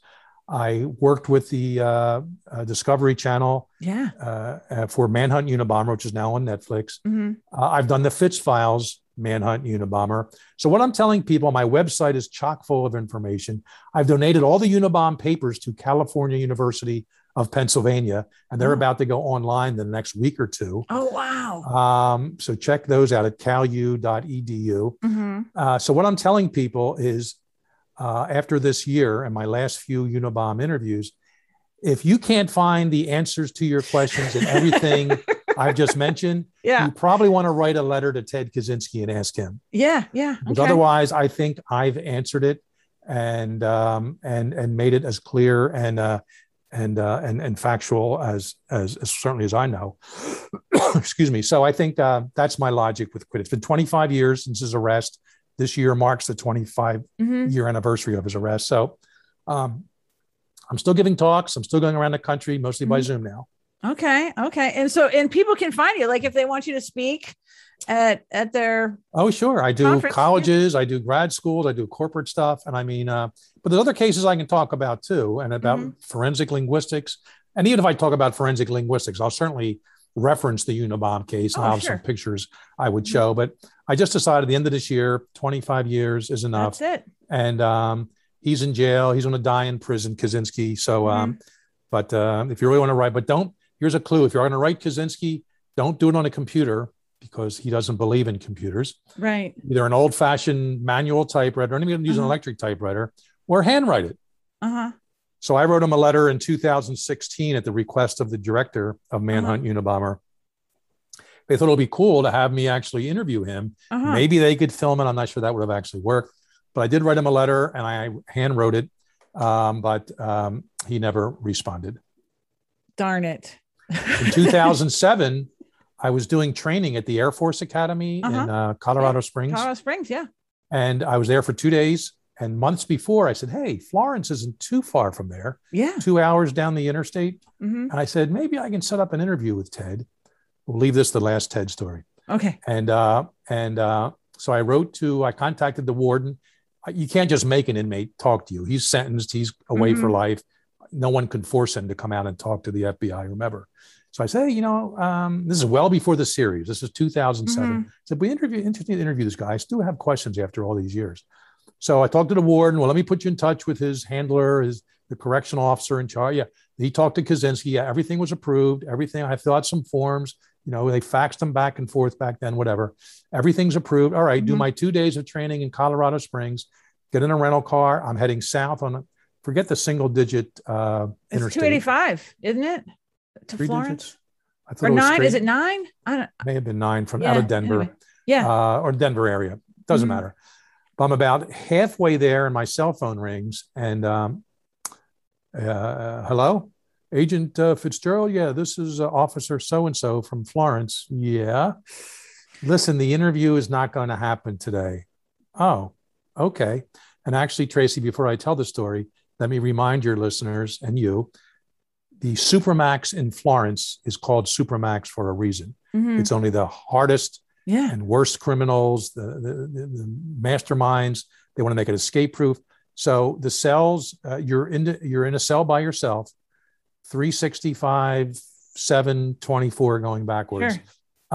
I worked with the uh, uh, Discovery Channel yeah. uh, uh, for Manhunt Unabomber, which is now on Netflix. Mhm. Uh, I've done the Fitz Files Manhunt Unabomber. So what I'm telling people, my website is chock full of information. I've donated all the Unabomb papers to California University of Pennsylvania, and they're Oh. about to go online the next week or two. Oh wow. Um, so check those out at calu.edu. Mhm. Uh, so what I'm telling people is, uh, after this year and my last few Unabomb interviews, if you can't find the answers to your questions and everything I've just mentioned, Yeah. you probably want to write a letter to Ted Kaczynski and ask him. Yeah. Yeah. Because Okay. otherwise, I think I've answered it and um, and and made it as clear and uh, and uh, and and factual as, as as certainly as I know. Excuse me. So I think uh, that's my logic with Quid. It's been 25 years since his arrest. This year marks the 25 Mhm. year anniversary of his arrest. So um, I'm still giving talks. I'm still going around the country, mostly by Mhm. Zoom now. Okay. Okay. And so, and people can find you, like if they want you to speak at at their. Oh, sure. I do colleges, I do grad schools, I do corporate stuff. And I mean, uh, but there's other cases I can talk about too, and about Mhm. forensic linguistics. And even if I talk about forensic linguistics, I'll certainly reference the Unabomb case and Oh, I'll have sure. some pictures I would Mhm. show. But I just decided at the end of this year, 25 years is enough. That's it. And um, he's in jail. He's going to die in prison, Kaczynski. So, um, but uh, if you really want to write, but don't, here's a clue. If you're going to write Kaczynski, don't do it on a computer because he doesn't believe in computers Right. either an old fashioned manual typewriter, or even use an Uh-huh. electric typewriter, or handwrite it. Uh huh. So I wrote him a letter in 2016 at the request of the director of Manhunt Uh-huh. Unabomber. They thought it would be cool to have me actually interview him. Uh huh. Maybe they could film it. I'm not sure that would have actually worked, but I did write him a letter and I hand wrote it, um, but um, he never responded. Darn it. In 2007, I was doing training at the Air Force Academy in Uh-huh. uh, Colorado Springs. Colorado Springs. Yeah. And I was there for two days. And months before, I said, Hey, Florence isn't too far from there, Yeah. two hours down the interstate. hmm And I said, Maybe I can set up an interview with Ted. We'll leave this the last Ted story. Okay. And, uh, and uh, so I wrote to, I contacted the warden. You can't just make an inmate talk to you. He's sentenced, he's away for Mhm. life. No one can force him to come out and talk to the FBI whomever. So I said, hey, you know, um, this is well before the series. This is 2007. Mhm. I said, we interview, interesting to interview this guy. I still have questions after all these years. So I talked to the warden. Well, let me put you in touch with his handler, his the correctional officer in charge. Yeah, he talked to Kaczynski. Yeah, everything was approved. Everything. I filled out some forms. You know, they faxed them back and forth back then. Whatever. Everything's approved. All right, do Mhm. my two days of training in Colorado Springs. Get in a rental car. I'm heading south on. A forget the single digit uh, It's interstate. 285, isn't it? To Three Florence. digits. I thought Or nine? Is it nine? I don't. May have been nine from Yeah, out of Denver anyway. Yeah. uh, or Denver area. Doesn't Mhm. matter. But I'm about halfway there, and my cell phone rings. And um, uh, hello, Agent uh, Fitzgerald. Yeah, this is uh, Officer so and so from Florence. Yeah. listen, the interview is not going to happen today. Oh, okay. And actually, Tracy, before I tell the story, let me remind your listeners and you the Supermax in Florence is called Supermax for a reason. Mhm. It's only the hardest yeah. and worst criminals, the, the, the, masterminds. They want to make it escape proof. So the cells, uh, you're in the, you're in a cell by yourself, 365, 7, 24 going backwards. Sure.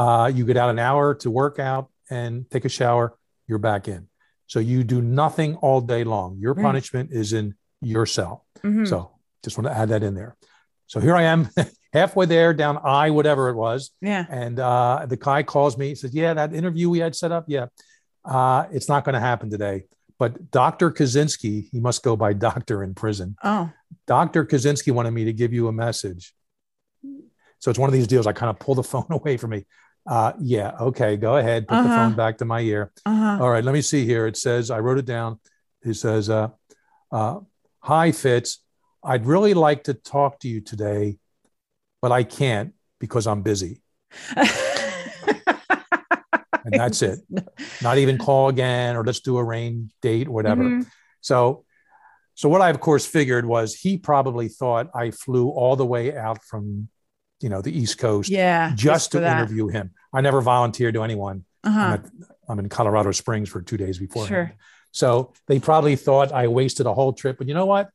Uh, you get out an hour to work out and take a shower, you're back in. So you do nothing all day long. Your Right. punishment is in your cell. Mhm. So just want to add that in there. So here I am, halfway there, down I, whatever it was. yeah. And uh, the guy calls me. He says, "Yeah, that interview we had set up, yeah, uh, it's not going to happen today." But Dr. Kaczynski, he must go by doctor in prison. Oh. Dr. Kaczynski wanted me to give you a message. So it's one of these deals. I kind of pull the phone away from me. Uh, yeah, okay, go ahead. Put the Uh-huh. phone back to my ear. Uh-huh. All right, let me see here. It says, I wrote it down. It says, uh, uh, Hi, Fitz. I'd really like to talk to you today, but I can't because I'm busy. And that's it. Not even call again or let's do a rain date, or whatever. Mhm. So, so what I of course figured was he probably thought I flew all the way out from, you know, the East Coast Yeah. just for to that. interview him. I never volunteered to anyone. Uh-huh. I'm, at, I'm in Colorado Springs for two days before. Sure. So they probably thought I wasted a whole trip. But you know what,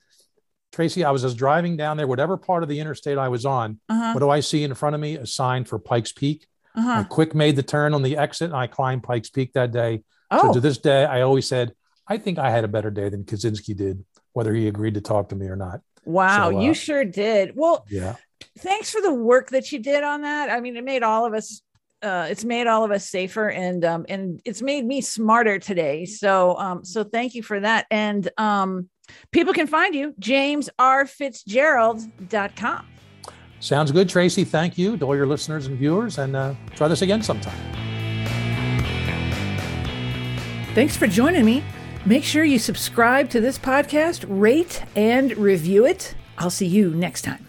Tracy, I was just driving down there, whatever part of the interstate I was on. Uh-huh. What do I see in front of me? A sign for Pikes Peak. I Uh-huh. quick made the turn on the exit and I climbed Pikes Peak that day. So Oh. to this day, I always said, I think I had a better day than Kaczynski did, whether he agreed to talk to me or not. Wow, So, uh, you sure did. Well, Yeah. thanks for the work that you did on that. I mean, it made all of us uh it's made all of us safer and um and it's made me smarter today. So um so thank you for that. And um people can find you jamesrfitzgerald.com. Sounds good, Tracy. Thank you to all your listeners and viewers. And uh, try this again sometime. Thanks for joining me. Make sure you subscribe to this podcast, rate and review it. I'll see you next time.